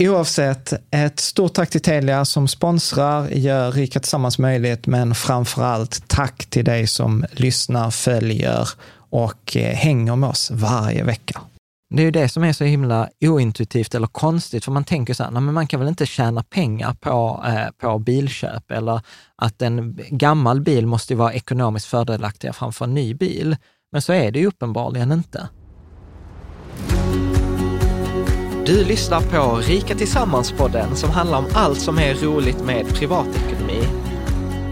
Oavsett, ett stort tack till Telia som sponsrar, gör Rika Tillsammans möjligt, men framför allt tack till dig som lyssnar, följer och eh, hänger med oss varje vecka. Det är ju det som är så himla ointuitivt eller konstigt, för man tänker så här, nej men man kan väl inte tjäna pengar på, eh, på bilköp eller att en gammal bil måste vara ekonomiskt fördelaktigare framför en ny bil. Men så är det ju uppenbarligen inte. Du lyssnar på Rika Tillsammans-podden som handlar om allt som är roligt med privatekonomi.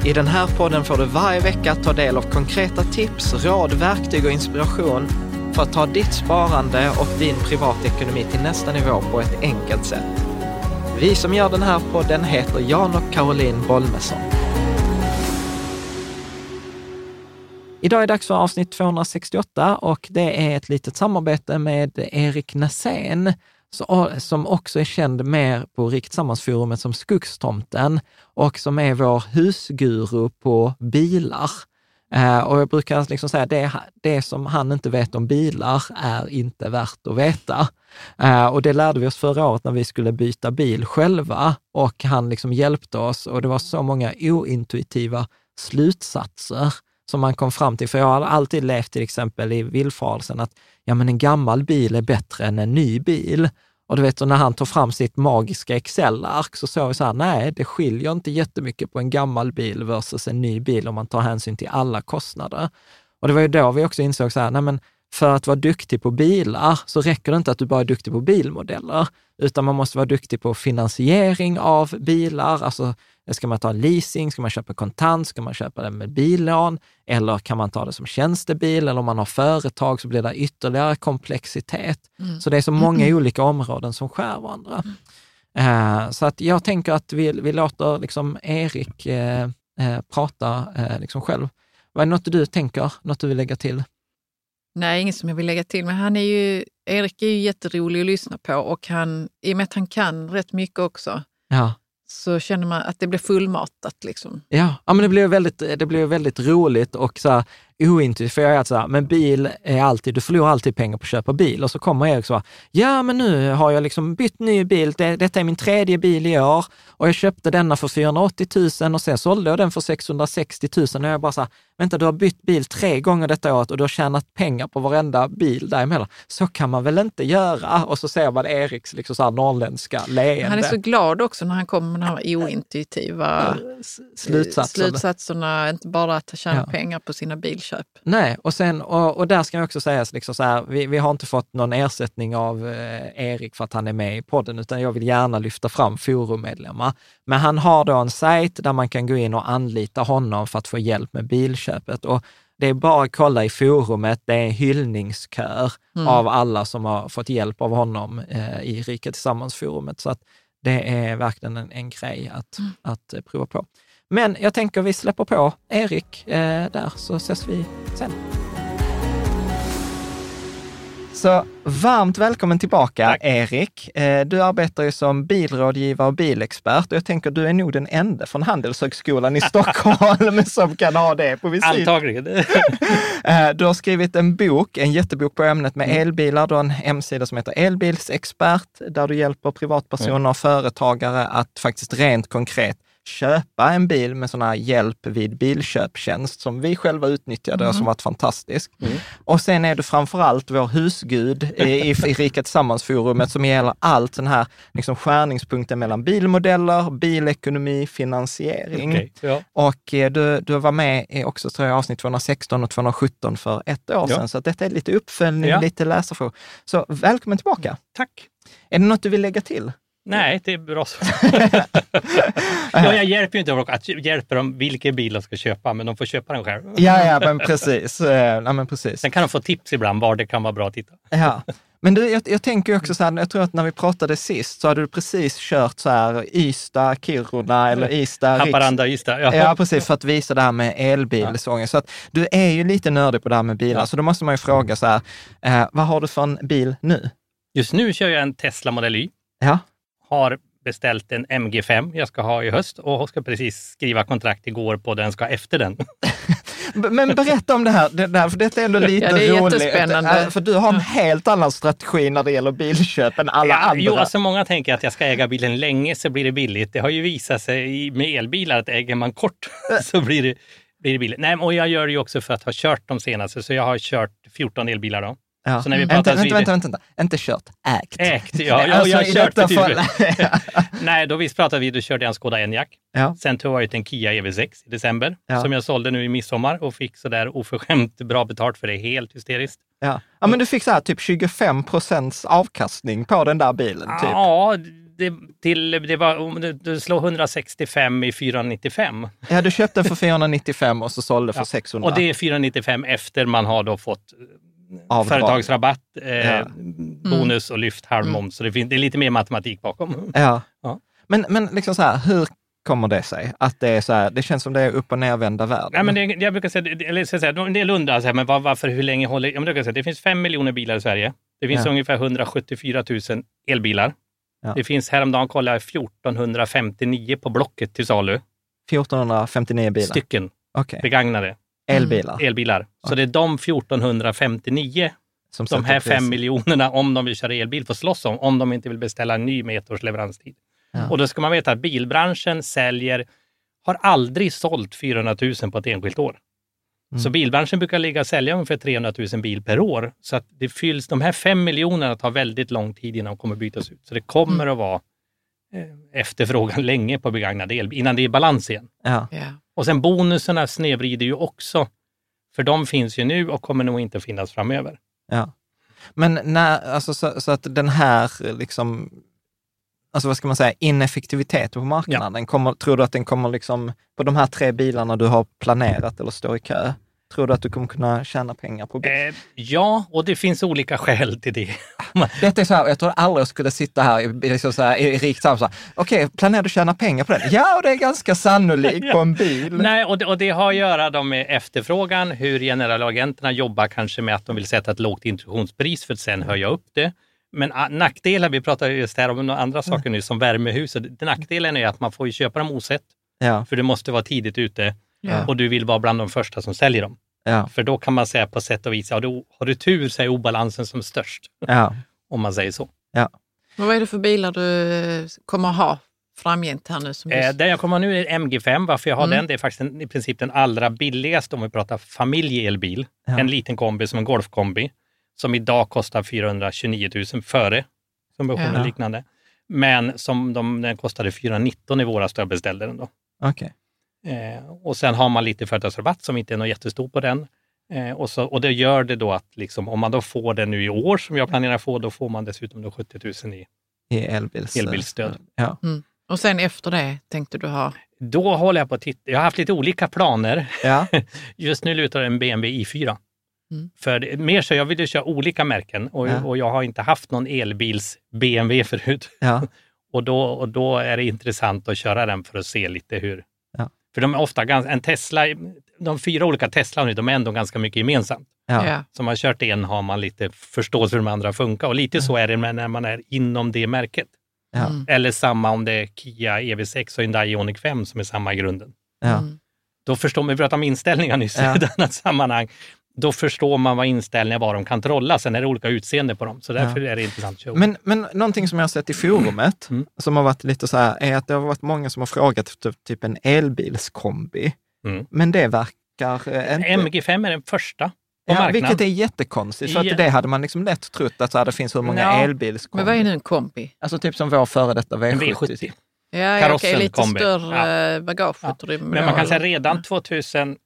I den här podden får du varje vecka ta del av konkreta tips, råd, verktyg och inspiration för att ta ditt sparande och din privatekonomi till nästa nivå på ett enkelt sätt. Vi som gör den här podden heter Jan och Caroline Bolmesson. Idag är det dags för avsnitt 268 och det är ett litet samarbete med Erik Näsén som också är känd mer på Riktsammansforumet som Skogstomten och som är vår husguru på bilar. Eh, och jag brukar liksom säga det, det som han inte vet om bilar är inte värt att veta. Eh, och det lärde vi oss förra året när vi skulle byta bil själva och han liksom hjälpte oss och det var så många ointuitiva slutsatser som man kom fram till. För jag har alltid levt till exempel i villfarelsen att ja, men en gammal bil är bättre än en ny bil. Och du vet, när han tog fram sitt magiska Excel-ark så såg vi så här, nej, det skiljer inte jättemycket på en gammal bil versus en ny bil om man tar hänsyn till alla kostnader. Och det var ju då vi också insåg så här, nej men för att vara duktig på bilar så räcker det inte att du bara är duktig på bilmodeller, utan man måste vara duktig på finansiering av bilar, alltså Ska man ta leasing? Ska man köpa kontant? Ska man köpa det med billån? Eller kan man ta det som tjänstebil? Eller om man har företag så blir det ytterligare komplexitet. Mm. Så det är så många olika områden som skär varandra. Mm. Uh, så att jag tänker att vi, vi låter liksom Erik uh, uh, prata liksom själv. Vad är något du tänker, något du vill lägga till? Nej, inget som jag vill lägga till, men han är ju, Erik är ju jätterolig att lyssna på och han, i och med att han kan rätt mycket också, ja så känner man att det blir fullmatat. Liksom. Ja, ja men det blev väldigt, det blev väldigt roligt och så här, ointuitivt, för jag är så här, men bil är alltid, du förlorar alltid pengar på att köpa bil. Och så kommer Erik så här, ja men nu har jag liksom bytt ny bil, det, detta är min tredje bil i år och jag köpte denna för 480 000 och sen sålde jag den för 660 000 och jag bara så här, vänta du har bytt bil tre gånger detta året och du har tjänat pengar på varenda bil däremellan. Så kan man väl inte göra? Och så ser man Eriks liksom så här norrländska leende. Han är så glad också när han kommer med de här ointuitiva slutsatser. slutsatserna, inte bara att tjäna Ja. pengar på sina bilköp. Nej, och, sen, och, och där ska jag också säga liksom så här, vi, vi har inte fått någon ersättning av eh, Erik för att han är med i podden, utan jag vill gärna lyfta fram forummedlemmar. Men han har då en sajt där man kan gå in och anlita honom för att få hjälp med bilköpet. Och det är bara att kolla i forumet, det är en hyllningskör av alla som har fått hjälp av honom eh, i Rika Tillsammans-forumet. Så att det är verkligen en, en grej att, att eh, prova på. Men jag tänker vi släpper på Erik eh, där, så ses vi sen. Så varmt välkommen tillbaka, Tack. Erik. Eh, Du arbetar ju som bilrådgivare och bilexpert och jag tänker du är nog den enda från Handelshögskolan i Stockholm som kan ha det på visit. Antagligen. Eh, Du har skrivit en bok, en jättebok på ämnet med Mm. elbilar. Du har en hemsida som heter Elbilsexpert, där du hjälper privatpersoner och företagare att faktiskt rent konkret köpa en bil med här hjälp vid bilköptjänst som vi själva utnyttjade och som varit fantastisk. Och sen är du framför allt vår husgud i, i, i Rika Tillsammans-forumet som gäller allt den här liksom skärningspunkten mellan bilmodeller, bilekonomi, finansiering. Okej, ja. Och eh, du, du var med i också tror jag, avsnitt 216 och 217 för ett år Ja. sedan, så detta är lite uppföljning, Ja. lite läsarfrågor. Så välkommen tillbaka. Tack. Är det något du vill lägga till? Nej, det är bra så. ja, jag hjälper ju inte folk att hjälpa dem vilken bil de ska köpa, men de får köpa den själv. Ja, ja, men precis. Eh, Ja, men precis. Sen kan de få tips ibland var det kan vara bra att titta. Ja. Men du, jag, jag tänker också så här, jag tror att när vi pratade sist så hade du precis kört så här Ystad, Kiruna eller Ystad, Haparanda, Ystad. Ja. Ja, precis, för att visa det här med elbilsången. Så att du är ju lite nördig på det här med bilar, Ja. så då måste man ju fråga så här, eh, vad har du för en bil nu? Just nu kör jag en Tesla Model Y. Ja, Har beställt en MG5 jag ska ha i höst och ska precis skriva kontrakt igår på den ska efter den. Men berätta om det här, det där, för detta är ändå lite Ja, det är roligt. jättespännande. Äh, För du har en helt annan strategi när det gäller bilköp än alla Ja, andra. Jo, alltså många tänker att jag ska äga bilen länge så blir det billigt. Det har ju visat sig med elbilar att äger man kort så blir det, blir det billigt. Nej, och jag gör det ju också för att ha kört de senaste, så jag har kört 14 elbilar då. Ja. Så när vi pratar vänta, vänta, vänta, vänta, inte kört, ägt. Ägt, ja. ja Alltså, jag har kört betydligt Nej, då vi pratade vi, då körde jag en Skoda Enyaq. Ja. Sen tog jag ut en Kia EV6 i december Ja. som jag sålde nu i midsommar och fick sådär oförskämt bra betalt för det. Helt hysteriskt. Ja. ja, men du fick så här typ 25 procents avkastning på den där bilen. Typ. Ja, det, till, det var, du, du slår 165 i 495. Ja, du köpte för 495 och så sålde för Ja. 600. Och det är 495 efter man har då fått Avdrag. företagsrabatt, eh, Ja. bonus och lyft halvmoms. Så det, finns, det är lite mer matematik bakom. Ja. Ja. Men, men liksom så här, hur kommer det sig? Att det är så här, det känns som det är upp och nervända världen. Nej, men det, jag brukar säga, eller ska säga, en del undrar, så här, men var, varför, hur länge håller... Jag brukar säga, det finns fem miljoner bilar i Sverige. Det finns Ja. ungefär 174 000 elbilar. Ja. Det finns häromdagen kollade jag 1459 på Blocket till salu. 1459 bilar. Stycken Okej, begagnade elbilar. elbilar. Så det är de 1459 Som de här fem miljonerna, om de vill köra elbil, får slåss om. Om de inte vill beställa en ny med ett års leveranstid. Ja. Och då ska man veta att bilbranschen säljer, har aldrig sålt 400 000 på ett enskilt år. Mm. Så bilbranschen brukar ligga och sälja ungefär 300 000 bil per år. Så att det fylls, de här fem miljonerna tar väldigt lång tid innan de kommer bytas ut. Så det kommer Mm. att vara efterfrågan länge på begagnade elbil innan det är balans igen. Ja. Ja. Och sen bonuserna snedvrider ju också. För de finns ju nu och kommer nog inte finnas framöver. Ja. Men när, alltså så, så att den här, liksom, alltså vad ska man säga, ineffektiviteten på marknaden, kommer, tror du att den kommer liksom, på de här tre bilarna du har planerat eller står i kö, tror du att du kommer kunna tjäna pengar på bil? Eh, ja, och det finns olika skäl till det. Detta är så här, jag tror aldrig jag skulle sitta här i, liksom så här, i rikt samtal, okej, planerar du tjäna pengar på den? Ja, och det är ganska sannolikt på en bil. Nej, och det, och det har att göra med efterfrågan, hur generalagenterna jobbar kanske med att de vill sätta ett lågt introduktionspris för att sen höja upp det. Men ah, nackdelar, vi pratade just här om några andra saker nu som värmehus. och det- Nackdelen är att man får köpa dem osett, Ja, för du måste vara tidigt ute Ja. och du vill vara bland de första som säljer dem. Ja, För då kan man säga på sätt och vis, ja, då, har du tur så är obalansen som störst, ja, om man säger så. ja. Men vad är det för bilar du eh, kommer ha framgent här nu? Som du... Eh, den jag kommer nu är MG5. Varför jag har Mm. den, det är faktiskt en, i princip den allra billigaste om vi pratar familjeelbil. Ja. En liten kombi som en golfkombi som idag kostar 429 000 före subventioner Ja. och liknande. Men som de, den kostade 419 i våras då jag beställde den. Då. Okej. Eh, och sen har man lite företagsrabatt som inte är något jättestor på den. Eh, och, så, och det gör det då att liksom, om man då får den nu i år som jag planerar få, då får man dessutom då 70 000 i. I elbils... Elbilsstöd. Ja. Och sen efter det tänkte du ha... Då håller jag på att titta. Jag har haft lite olika planer. Ja. Just nu lutar det en BMW i4. Mm. För mer så, jag vill ju köra olika märken och, Ja. och jag har inte haft någon elbils BMW förut. Ja. Och då, och då är det intressant att köra den för att se lite hur... För de är ofta ganska, en Tesla, de fyra olika Tesla nu, de är ändå ganska mycket gemensamt. Ja. Ja. Så man har kört en har man lite förståelse för hur de andra funkar och lite så är det när man är inom det märket. Ja. Mm. Eller samma om det är Kia EV6 och Hyundai Ioniq 5 som är samma i grunden. Ja. Mm. Då förstår man, vi pratade om inställningar nyss Ja. i ett annat sammanhang då förstår man vad inställningar var de kan trolla. Sen är det olika utseende på dem, så därför ja. är det intressant. Men, men någonting som jag har sett i forumet, mm. som har varit lite så här, är att det har varit många som har frågat efter typ en elbilskombi. Mm. Men det verkar eh, inte... MG5 är den första på ja. Vilket är jättekonstigt, för att det hade man liksom lätt trott att så här, det finns hur många ja. elbilskombis. Men vad är nu en kombi? Alltså typ som vår före detta V70. Typ. V70. Ja, Karossen okay, lite kombi. större ja. Eh, bagageutrymme. Ja. Men man kan säga redan 2000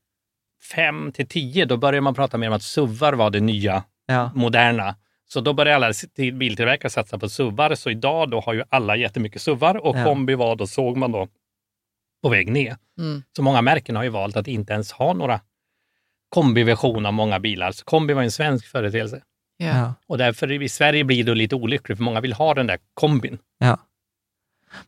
fem till tio, då började man prata mer om att SUVar var det nya, ja. moderna. Så då började alla biltillverkare satsa på SUVar. Så idag då har ju alla jättemycket SUVar och ja. kombi var då, såg man då, på väg ner. Mm. Så många märken har ju valt att inte ens ha några kombiversion av många bilar. Så kombi var en svensk företeelse. Ja. Och därför i Sverige blir det lite olyckligt, för många vill ha den där kombin. Ja.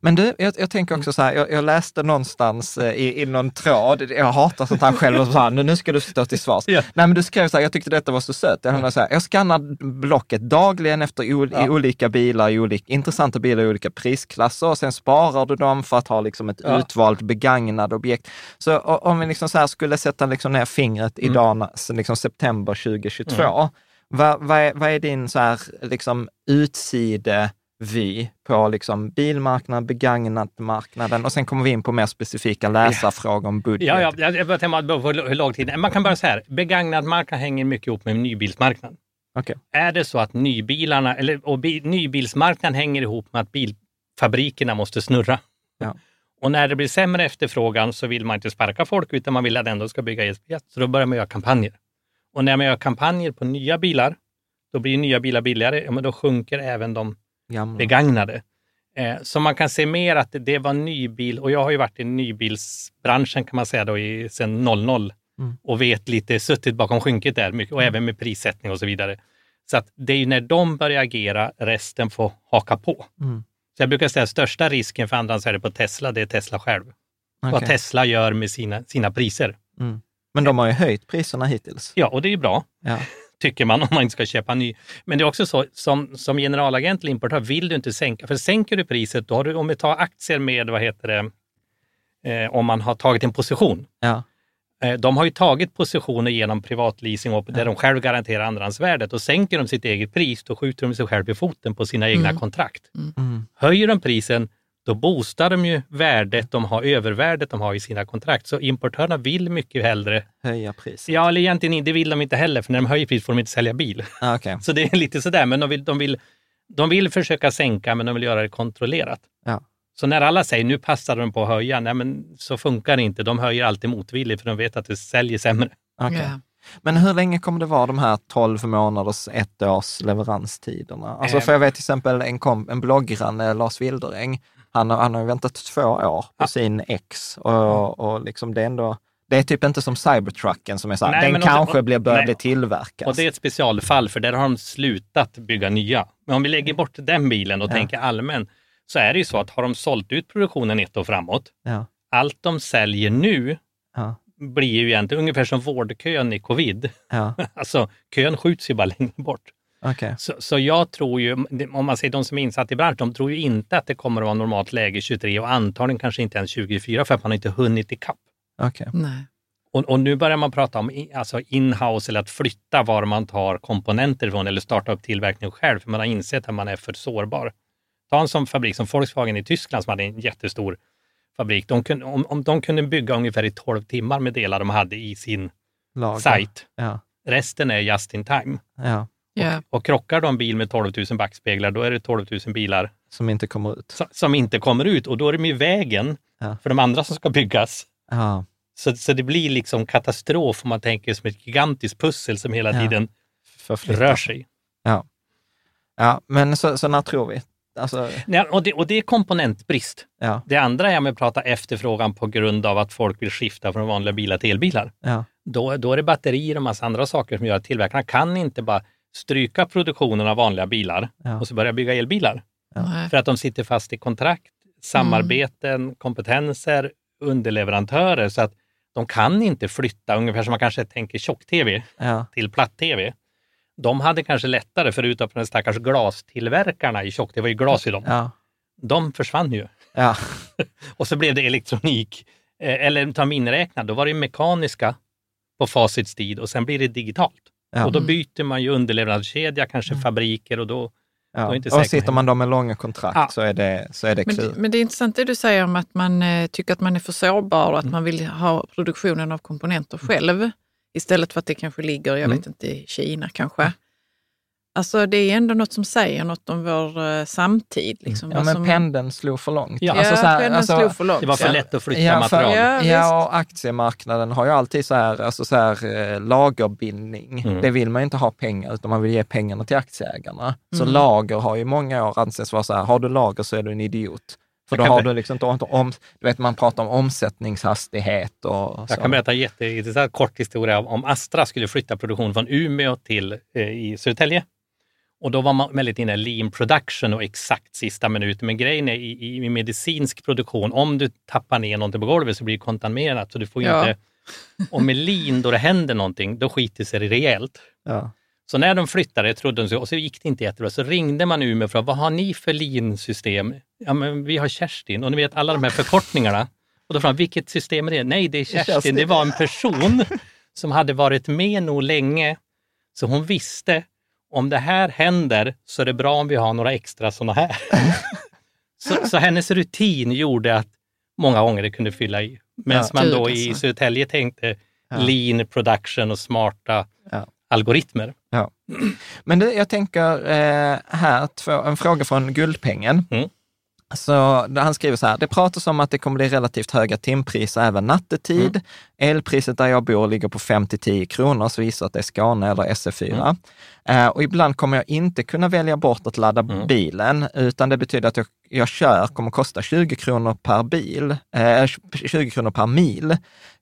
Men du, jag, jag tänker också så här, jag, jag läste någonstans eh, i, i någon tråd, jag hatar sånt här själv, och så här, nu, nu ska du stå till svars. Ja. Nej men du skrev så här, jag tyckte detta var så sött. Jag, mm. så här, jag skannar blocket dagligen efter ol, i olika bilar, i olika, intressanta bilar i olika prisklasser och sen sparar du dem för att ha liksom ett Ja. utvalt begagnat objekt. Så o- om vi liksom så skulle sätta liksom ner fingret Mm. idag, när- liksom september 2022, vad, vad, är, vad är din så här, liksom, utsidevy på liksom bilmarknaden, begagnatmarknaden och sen kommer vi in på mer specifika läsarfrågor om budget. Ja, ja, jag jag börjar tänka på hur lång tid. Man kan bara säga här, begagnad marknad hänger mycket ihop med nybilsmarknaden. Okej. Är det så att nybilarna, eller, och bi, nybilsmarknaden hänger ihop med att bilfabrikerna måste snurra. Ja. Och när det blir sämre efterfrågan så vill man inte sparka folk utan man vill att ändå ska bygga ESPS. Så då börjar man göra kampanjer. Och när man gör kampanjer på nya bilar, då blir nya bilar billigare, ja, men då sjunker även de Gamla. begagnade. Eh, så man kan se mer att det, det var nybil, och jag har ju varit i nybilsbranschen kan man säga då i, sen 00 Mm. och vet lite, suttit bakom skynket där mycket, och även med prissättning och så vidare. Så att det är ju när de börjar agera, resten får haka på. Mm. Så jag brukar säga att största risken för andrahandsvärde på Tesla, det är Tesla själv. Vad Okej. Tesla gör med sina, sina priser. Mm. Men de har ju höjt priserna hittills. Ja, och det är ju bra. Ja. Tycker man om man inte ska köpa ny. Men det är också så, som, som generalagent eller importör vill du inte sänka, för sänker du priset, då har du, om vi tar aktier med, vad heter det, eh, om man har tagit en position. Ja. Eh, de har ju tagit positioner genom privatleasing och där de själv garanterar andrahandsvärdet och sänker de sitt eget pris, då skjuter de sig själv i foten på sina egna kontrakt. Mm. Höjer de prisen, då boostar de ju värdet de har, övervärdet de har i sina kontrakt. Så importörerna vill mycket hellre, Höja priset. ja eller egentligen det vill de inte heller, för när de höjer pris får de inte sälja bil. Ah, okej. Så det är lite sådär, men de vill, de, vill, de vill försöka sänka, men de vill göra det kontrollerat. Ja. Så när alla säger nu passar de på att höja, nej men så funkar det inte. De höjer alltid motvilligt för de vet att det säljer sämre. Okej. Ja. Men hur länge kommer det vara de här 12 månaders, ett års leveranstiderna? Alltså Eh. för jag vet till exempel en, kom, en bloggranne, Lars Wilderäng, han, har- han har väntat två år på sin X och, och liksom det är ändå, det är typ inte som Cybertrucken som är så här, Nej, den kanske blir, börjar nej. bli tillverkad. Och det är ett specialfall, för där har de slutat bygga nya. Men om vi lägger bort den bilen och Ja. tänker allmänt, så är det ju så att har de sålt ut produktionen ett år framåt, ja, allt de säljer nu ja, blir ju egentligen ungefär som vårdkön i covid. ja, Alltså, kön skjuts ju bara längre bort. Okej. Så, så jag tror ju, om man säger de som är insatta i branschen, de tror ju inte att det kommer att vara normalt läge 23 och antagligen kanske inte ens 24 för att man inte hunnit ikapp. okej. Nej. Och, och nu börjar man prata om alltså in-house eller att flytta var man tar komponenter ifrån eller starta upp tillverkningen själv, för man har insett att man är för sårbar. Ta en sån fabrik som Volkswagen i Tyskland som hade en jättestor fabrik. De kunde, om, om de kunde bygga ungefär i 12 timmar med delar de hade i sin Lager. sajt. Ja, Resten är just in time. ja, Ja. Och krockar då en bil med 12 000 backspeglar, då är det 12 000 bilar som inte kommer ut. som, som inte kommer ut och då är de i vägen Ja. för de andra som ska byggas. Ja, Så, så det blir liksom katastrof om man tänker som ett gigantiskt pussel som hela Ja. tiden förflyttat. rör sig. Ja, ja men så, så när tror vi? Alltså, Nej, och, det, och det är komponentbrist. ja, Det andra är med att prata efterfrågan på grund av att folk vill skifta från vanliga bilar till elbilar. ja, Då, då är det batterier och massa andra saker som gör att tillverkarna kan inte bara stryka produktionen av vanliga bilar Ja. och så börja bygga elbilar. Nej. För att de sitter fast i kontrakt, samarbeten, kompetenser, underleverantörer. Så att de kan inte flytta, ungefär som man kanske tänker tjock-tv ja, till platt-tv. De hade kanske lättare, förutom för de stackars glastillverkarna i tjock, det var ju glas i dem. ja, De försvann ju. ja, Och så blev det elektronik, eh, eller ta miniräknare, då var det mekaniska på facits tid och sen blir det digitalt. Ja. Och då byter man ju underleverantörskedja, kanske fabriker och då ja. är inte Och sitter man då med långa kontrakt Ja. så är det, så är det Men, klur. men det är intressant det du säger om att man eh, tycker att man är för sårbar och att Mm. man vill ha produktionen av komponenter själv istället för att det kanske ligger, jag Mm. vet inte, i Kina kanske. Alltså det är ändå något som säger något om vår eh, samtid. Liksom, Ja, vad men som, pendeln slog för långt. Ja, Ja, Alltså så här, pendeln alltså- slog för långt. det var för lätt att flytta Ja, för, material. Ja, ja, och aktiemarknaden har ju alltid så här, alltså så här eh, lagerbindning. Mm. Det vill man ju inte ha pengar, utan man vill ge pengarna till aktieägarna. Så Mm. lager har ju många år ansetts vara så här, har du lager så är du en idiot. För då har du liksom inte, om, du vet man pratar om omsättningshastighet och så. Jag kan berätta en jätteintressant kort historia om- om Astra skulle flytta produktion från Umeå till eh, i Södertälje. Och då var man väldigt inne i lean production och exakt sista minuten. Men grejen är i, i, medicinsk produktion, om du tappar ner någonting på golvet så blir det kontaminerat. Så du får Ja. inte... Och med lean, då det händer någonting, då skiter sig det rejält. Ja. Så när de flyttade trodde de så, och så gick det inte jättebra, så ringde man Umeå för vad har ni för lean-system? Ja, men vi har Kerstin och ni vet alla de här förkortningarna. Och då frågade vilket system är det? Nej, det är Kerstin. Kerstin. Det var en person som hade varit med nog länge, så hon visste om det här händer så är det bra om vi har några extra sådana här. så, så hennes rutin gjorde att många gånger det kunde fylla i. Medan Ja. man då Gud, i alltså. Södertälje tänkte Ja. lean production och smarta Ja. algoritmer. Men det, jag tänker eh, här, två, en fråga från Guldpengen. Mm. Så han skriver så här, det pratas om att det kommer bli relativt höga timpriser även nattetid. Elpriset där jag bor ligger på 5-10 kronor, så visar att det är Skåne eller SE4. Eh, och ibland kommer jag inte kunna välja bort att ladda Mm. bilen, utan det betyder att jag, jag kör kommer kosta 20 kronor per bil, eh, 20 kronor per mil.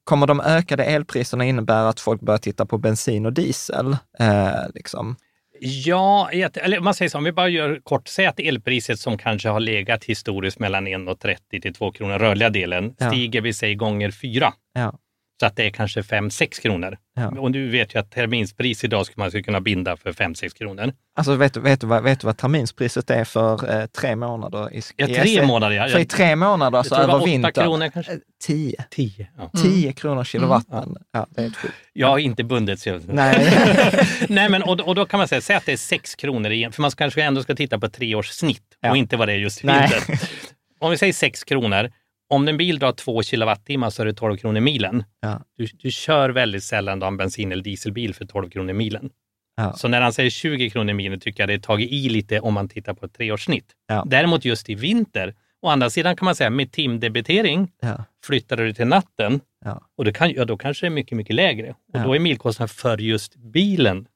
Kommer de ökade elpriserna innebära att folk börjar titta på bensin och diesel? Eh, liksom? Ja, eller man säger så, om vi bara gör kort, säg att elpriset som kanske har legat historiskt mellan 1,30 till 2 kronor, rörliga delen, Ja. stiger vi säg gånger fyra. Ja. Så att det är kanske 5-6 kronor. Ja. Och du vet ju att terminspris idag skulle man skulle kunna binda för 5-6 kronor. Alltså vet, du- vet, du vad, vet du vad terminspriset är för eh, tre månader? I, Ja, i tre SE? månader. Ja. För i tre månader, jag så tror det över var 8 vintern. kronor kanske. Eh, Tio. 10. Ja. Tio kronor kilowatten. Ja, det är helt sjukt. Jag har inte bundit sig. Nej. Nej, men och, och då kan man säga, säg att det är 6 kronor igen, för man kanske ändå ska titta på tre års snitt och inte vad det är just i. Om vi säger 6 kronor, om en bil drar 2 kilowattimmar så är det 12 kronor milen. Ja. Du, du kör väldigt sällan då en bensin eller dieselbil för 12 kronor milen. Ja. Så när han säger 20 kronor milen tycker jag det är tagit i lite om man tittar på ett treårssnitt. Ja. Däremot just i vinter, å andra sidan kan man säga med timdebitering Ja. flyttar du till natten och det kan, ja, då kanske det är mycket, mycket lägre. Och då är milkostnaden för just bilen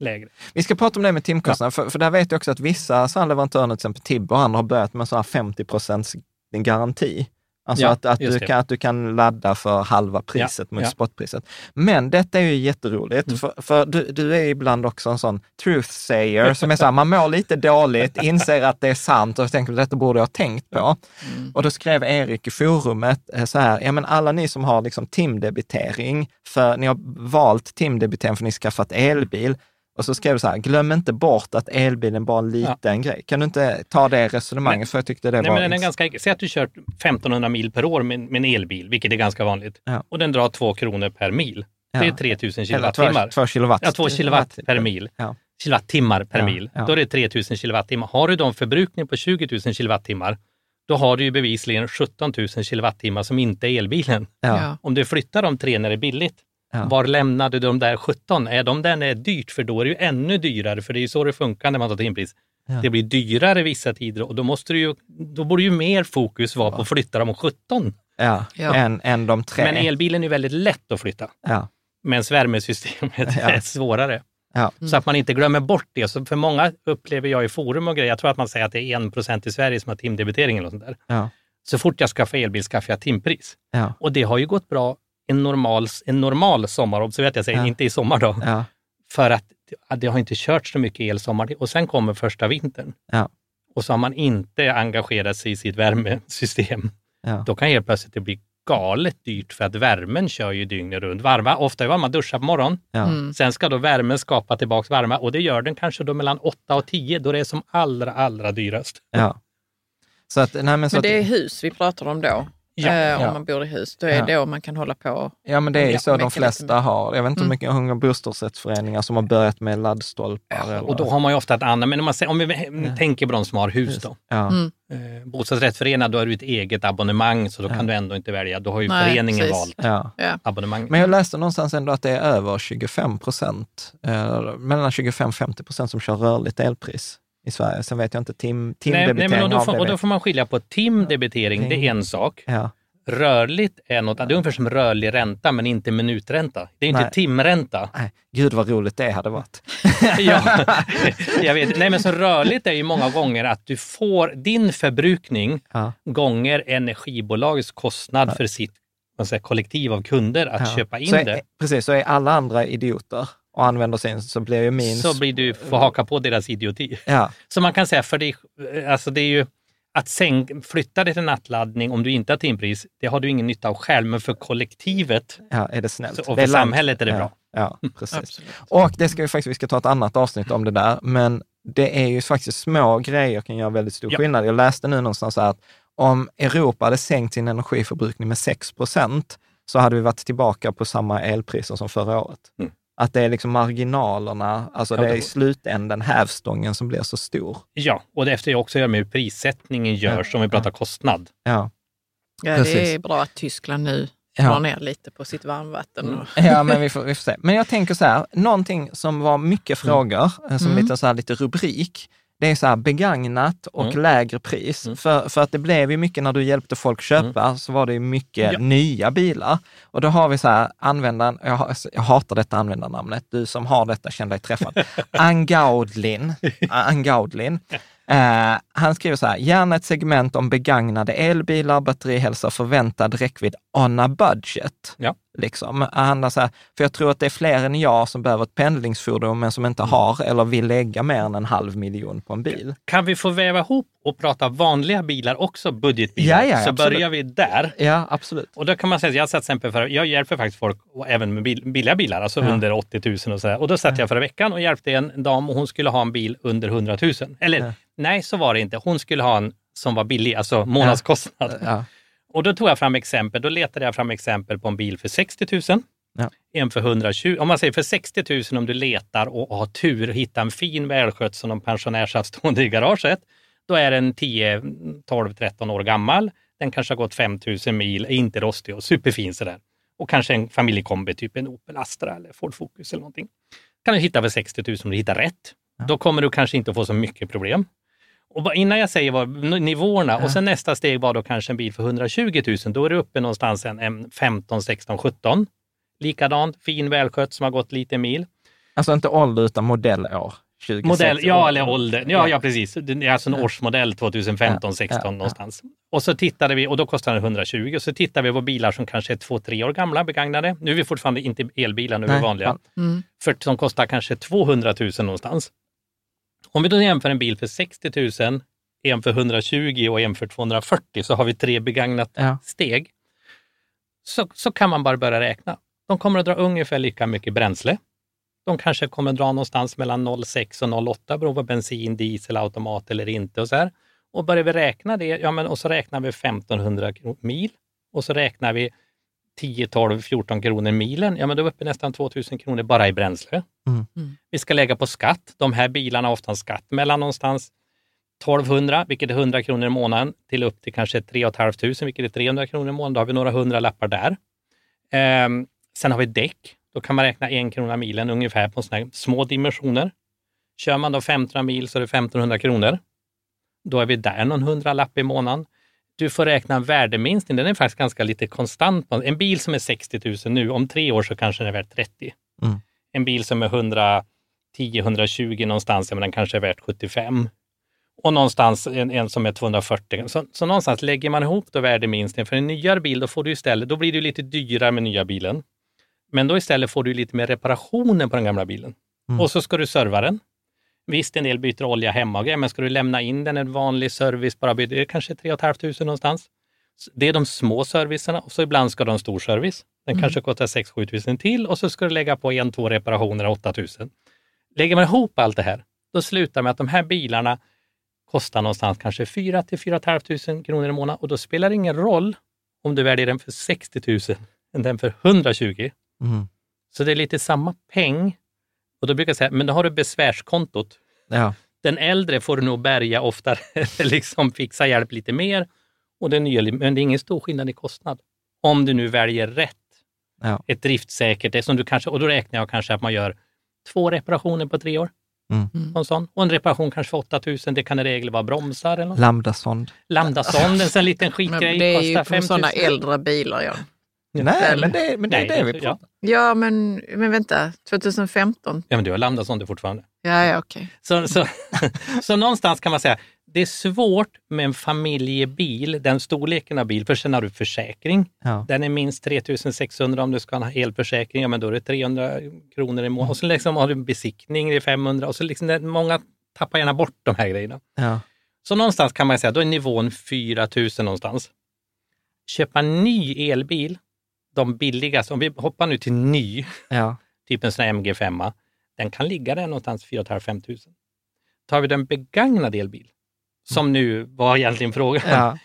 lägre. Vi ska prata om det med timkostnader, för, för där vet jag också att vissa leverantörer, till exempel Tibber och andra, har börjat med så här 50 procents garanti. Alltså Ja, att, att, du kan, att du kan ladda för halva priset mot ja. spotpriset. Men detta är ju jätteroligt, Mm. för, för du, du är ibland också en sån truth sayer, som är så här, man mår lite dåligt, inser att det är sant och tänker detta borde jag ha tänkt på. Mm. Och då skrev Erik i forumet eh, så här, ja men alla ni som har liksom timdebitering, för ni har valt timdebitering för ni skaffat elbil, Och så skrev du så här, glöm inte bort att elbilen bara är en liten grej. Kan du inte ta det resonemanget? Men- för jag tyckte det Nej, var... men den är ganska, säg att du kört 1500 mil per år med, med en elbil, vilket är ganska vanligt. Ja. Och den drar två kronor per mil. Det är Ja. 3000 Eller två, kilowattimmar. två kilowatt. Ja, två kilowatt per mil. Ja. Kilowattimmar per Ja, mil. ja. Då är det 3000 kilowattimmar. Har du då en förbrukning på 20 000 kilowattimmar, då har du ju bevisligen 17 000 kilowattimmar som inte är elbilen. Ja. Ja. Om du flyttar de tre när det är billigt, Ja. var lämnar du de där 17? Är de där när det är dyrt? För då är det ju ännu dyrare, för det är ju så det funkar när man tar timpris. Ja. Det blir dyrare vissa tider och då, måste du ju, då borde ju mer fokus vara på att flytta de 17. Ja, Ja. Än, än de tre. Men elbilen är väldigt lätt att flytta, ja. medan värmesystemet Ja. är svårare. Ja. Så att man inte glömmer bort det. Så för många upplever jag i forum och grejer, jag tror att man säger att det är 1 procent i Sverige som har timdebitering eller sånt där. Ja. Så fort jag skaffar elbil skaffar jag timpris. Ja. Och det har ju gått bra en normal, en normal sommar, observera att jag säger Ja. inte i sommar då, Ja. för att det har inte kört så mycket el sommar och sen kommer första vintern. Ja. Och så har man inte engagerat sig i sitt värmesystem. Ja. Då kan helt plötsligt det bli galet dyrt för att värmen kör ju dygnet runt. Varva, ofta är man duschar på morgonen, Ja. Mm. sen ska då värmen skapa tillbaks värme och det gör den kanske då mellan 8 och 10 då det är som allra, allra dyrast. ja. Så att, nej men så Men att, det är hus vi pratar om då. Ja, eh, om ja. man bor i hus. Då är det då man kan hålla på. ja, men det är ju Ja, så de flesta har. Jag vet inte hur Mm. mycket hur många bostadsrättsföreningar som har börjat med laddstolpar. eller, Och då har man ju ofta ett annat, men om, man, om vi tänker på de som har hus då. ja. Mm. Eh, bostadsrättsföreningar, då har du ett eget abonnemang så då kan du ändå inte välja. Då har ju Nej, föreningen precis. valt Ja. Ja. abonnemang. Men jag läste någonstans ändå att det är över 25 procent, eh, mellan 25-50 procent som kör rörligt elpris i Sverige. Sen vet jag inte, tim, nej, timdebitering nej, men och, då får, och då får man skilja på timdebitering, det är en sak. Ja, Rörligt är något, det är ungefär som rörlig ränta men inte minutränta. Det är inte Nej. timränta. nej, gud vad roligt det hade varit. ja, jag vet. Nej, men så rörligt är ju många gånger att du får din förbrukning Ja. gånger energibolagets kostnad för sitt säger, kollektiv av kunder att Ja. köpa in så är, det. Precis, så är alla andra idioter och använder sin, så blir ju min... Så blir du får haka på deras idioti. Ja, Så man kan säga, för det, alltså det är ju att sänk, flytta det till nattladdning om du inte har timpris, det har du ingen nytta av själv, men för kollektivet ja, är det snällt. Så- och är för land- samhället är det ja, bra. Ja, precis. Och det ska vi faktiskt, vi ska ta ett annat avsnitt om det där, men det är ju faktiskt små grejer kan göra väldigt stor Ja. skillnad. Jag läste nu någonstans att om Europa hade sänkt sin energiförbrukning med 6 procent så hade vi varit tillbaka på samma elpriser som förra året. Mm. Att det är liksom marginalerna, alltså Ja, det är i slutänden hävstången som blir så stor. Ja, och det efter också gör med hur prissättningen görs om vi pratar kostnad. Ja, Ja, Precis. det är bra att Tyskland nu Ja. drar ner lite på sitt varmvatten. Och, ja men vi får, vi får se. Men jag tänker så här, någonting som var mycket frågor, eh, som Mm. lite, så här, lite rubrik, det är så här begagnat och Mm. lägre pris. Mm. För, för att det blev ju mycket när du hjälpte folk köpa, så var det ju mycket Ja. nya bilar. Och då har vi så här, användaren, jag, ha- jag hatar detta användarnamnet, du som har detta känner dig träffad. Angaudlin, Angaudlin. Eh, han skriver så här, gärna ett segment om begagnade elbilar, batterihälsa, förväntad räckvidd on a budget. Ja. Liksom. Han har så här, för jag tror att det är fler än jag som behöver ett pendlingsfordon men som inte Mm. har eller vill lägga mer än en halv miljon på en bil. Kan vi få väva ihop och prata vanliga bilar också, budgetbilar? Ja, ja, så absolut. börjar vi där. Ja, absolut. Och då kan man säga, jag satt exempel för, jag hjälper faktiskt folk även med bil, billiga bilar, alltså Ja. under 80 000 och sådär. Och då satt jag förra veckan och hjälpte en dam och hon skulle ha en bil under 100 000. Eller. Nej, så var det inte. Hon skulle ha en som var billig, alltså månadskostnad. Ja. Och då tog jag fram exempel, då letade jag fram exempel på en bil för 60 000. Ja. En för 120 Om man säger för 60 000 om du letar och har tur och hittar en fin välskött som någon pensionär satt stående i garaget. Då är den 10, 12, 13 år gammal. Den kanske har gått 5 000 mil, är inte rostig och superfin sådär. Och kanske en familjekombi, typ en Opel Astra eller Ford Focus eller någonting. Kan du hitta för 60 000 om du hittar rätt. Då kommer du kanske inte få så mycket problem. Och innan jag säger vad nivåerna och sen nästa steg var då kanske en bil för 120 000. Då är du uppe någonstans en, en 15, 16, 17. Likadant, fin, välskött som har gått lite mil. Alltså inte ålder utan modellår. 26 Modell, ja eller ålder. Ja, ja precis. Det är alltså en årsmodell 2015, Ja, 16 ja, ja. någonstans. Och så tittade vi, och då kostar den 120. Och så tittade vi på bilar som kanske är två, tre år gamla, begagnade. Nu är vi fortfarande inte elbilar, nu är vi vanliga. Mm. För, som kostar kanske 200 000 någonstans. Om vi då jämför en bil för 60 000, en för 120 och en för 240 så har vi tre begagnat Ja. steg. Så, så kan man bara börja räkna. De kommer att dra ungefär lika mycket bränsle. De kanske kommer dra någonstans mellan 0,6 och 0,8 beroende på bensin, diesel, automat eller inte. Och så här. Och börjar vi räkna det, ja men och så räknar vi 1500 mil och så räknar vi 10, 12, 14 kronor milen, ja men då är vi uppe nästan 2000 kronor bara i bränsle. Mm. Mm. Vi ska lägga på skatt. De här bilarna har ofta en skatt mellan någonstans 1200, vilket är 100 kronor i månaden, till upp till kanske 3 500, vilket är 300 kronor i månaden. Då har vi några hundra lappar där. Ehm, sen har vi däck. Då kan man räkna en krona milen ungefär på såna här små dimensioner. Kör man då 1500 mil så är det 1500 kronor. Då är vi där någon hundralapp i månaden. Du får räkna en värdeminskning, den är faktiskt ganska lite konstant. En bil som är 60 000 nu, om tre år så kanske den är värd 30. Mm. En bil som är 110-120 någonstans, ja, men den kanske är värd 75. Och någonstans en, en som är 240. Så, så någonstans lägger man ihop då värdeminskningen. För en nyare bil, då får du istället, då blir det lite dyrare med nya bilen. Men då istället får du lite mer reparationer på den gamla bilen. Mm. Och så ska du serva den. Visst, en del byter olja hemma och grejer, men ska du lämna in den en vanlig service, bara byter, det är kanske 3 500 någonstans. Det är de små servicerna och så ibland ska du ha en stor service. Den kanske kostar 6-7 tusen till och så ska du lägga på en, två reparationer 8 000. Lägger man ihop allt det här, då slutar med att de här bilarna kostar någonstans kanske 4 till 4 500 kronor i månaden och då spelar det ingen roll om du väljer den för 60 000 än den för 120. Mm. Så det är lite samma peng. Och då brukar jag säga, men då har du besvärskontot. Ja. Den äldre får du nog bärga oftare, liksom fixa hjälp lite mer. Och den nya, men det är ingen stor skillnad i kostnad. Om du nu väljer rätt. Ja. Ett driftsäkert, det som du kanske, och då räknar jag kanske att man gör två reparationer på tre år. Mm. Och, en sån. och en reparation kanske för 8000, det kan i regel vara bromsar eller något. Lambdasond. Lambdasonden, en liten Men skitgrej, det är ju på 5000. sådana äldre bilar. Ja, Nej, men det, men det är Nej, det vi ja. pratar ja men, men vänta, 2015? Ja, men du har lambdasonder fortfarande. Ja, ja okej. Så, så, så någonstans kan man säga, det är svårt med en familjebil, den storleken av bil, för sen har du försäkring. Ja. Den är minst 3600 om du ska ha en helförsäkring, ja men då är det 300 kronor i månaden. Och så liksom har du en besiktning, det är 500 och så liksom, det- många tappar gärna bort de här grejerna. Ja. Så någonstans kan man säga, då är nivån 4000 någonstans. Köpa en ny elbil, de billigaste, om vi hoppar nu till ny, Ja. typ en sån här MG5, den kan ligga där någonstans 4 500 Tar vi den begagnade elbil, som nu var egentligen frågan, Ja.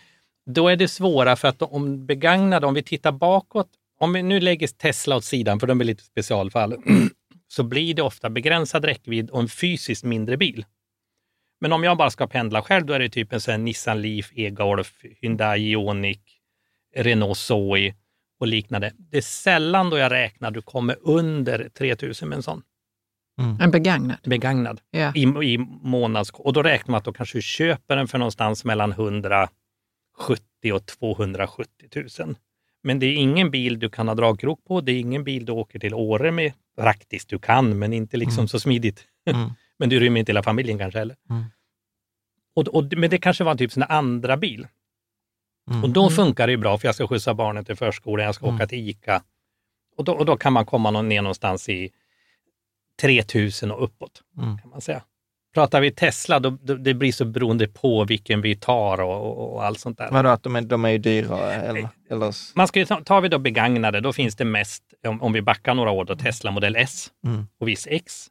då är det svåra för att om begagnade, om vi tittar bakåt, om vi nu lägger Tesla åt sidan, för de är lite specialfall, så blir det ofta begränsad räckvidd och en fysiskt mindre bil. Men om jag bara ska pendla själv, då är det typ en sån Nissan Leaf, e-Golf, Hyundai Ioniq, Renault Zoe och liknande. Det är sällan då jag räknar du kommer under 3000 med en sån En begagnad. begagnad Ja. i, i månads... Och då räknar man att då kanske du köper den för någonstans mellan 170 och 270 000. Men det är ingen bil du kan ha dragkrok på. Det är ingen bil du åker till Åre med. Praktiskt du kan, men inte liksom Mm. så smidigt. Mm. men du rymmer inte hela familjen kanske heller. Mm. Och, och, men det kanske var typ sin andra bil. Mm. Och då funkar det ju bra för jag ska skjutsa barnen till förskolan, jag ska Mm. åka till ICA. Och då, och då kan man komma någon, ner någonstans i 3000 och uppåt, Mm. kan man säga. Pratar vi Tesla, då, då, det blir så beroende på vilken vi tar och, och, och allt sånt där. Vadå, att de är, de är ju dyrare? Eller, eller... Man ska ju ta, tar vi då begagnade, då finns det mest, om, om vi backar några år, då Tesla Model S Mm. och viss X.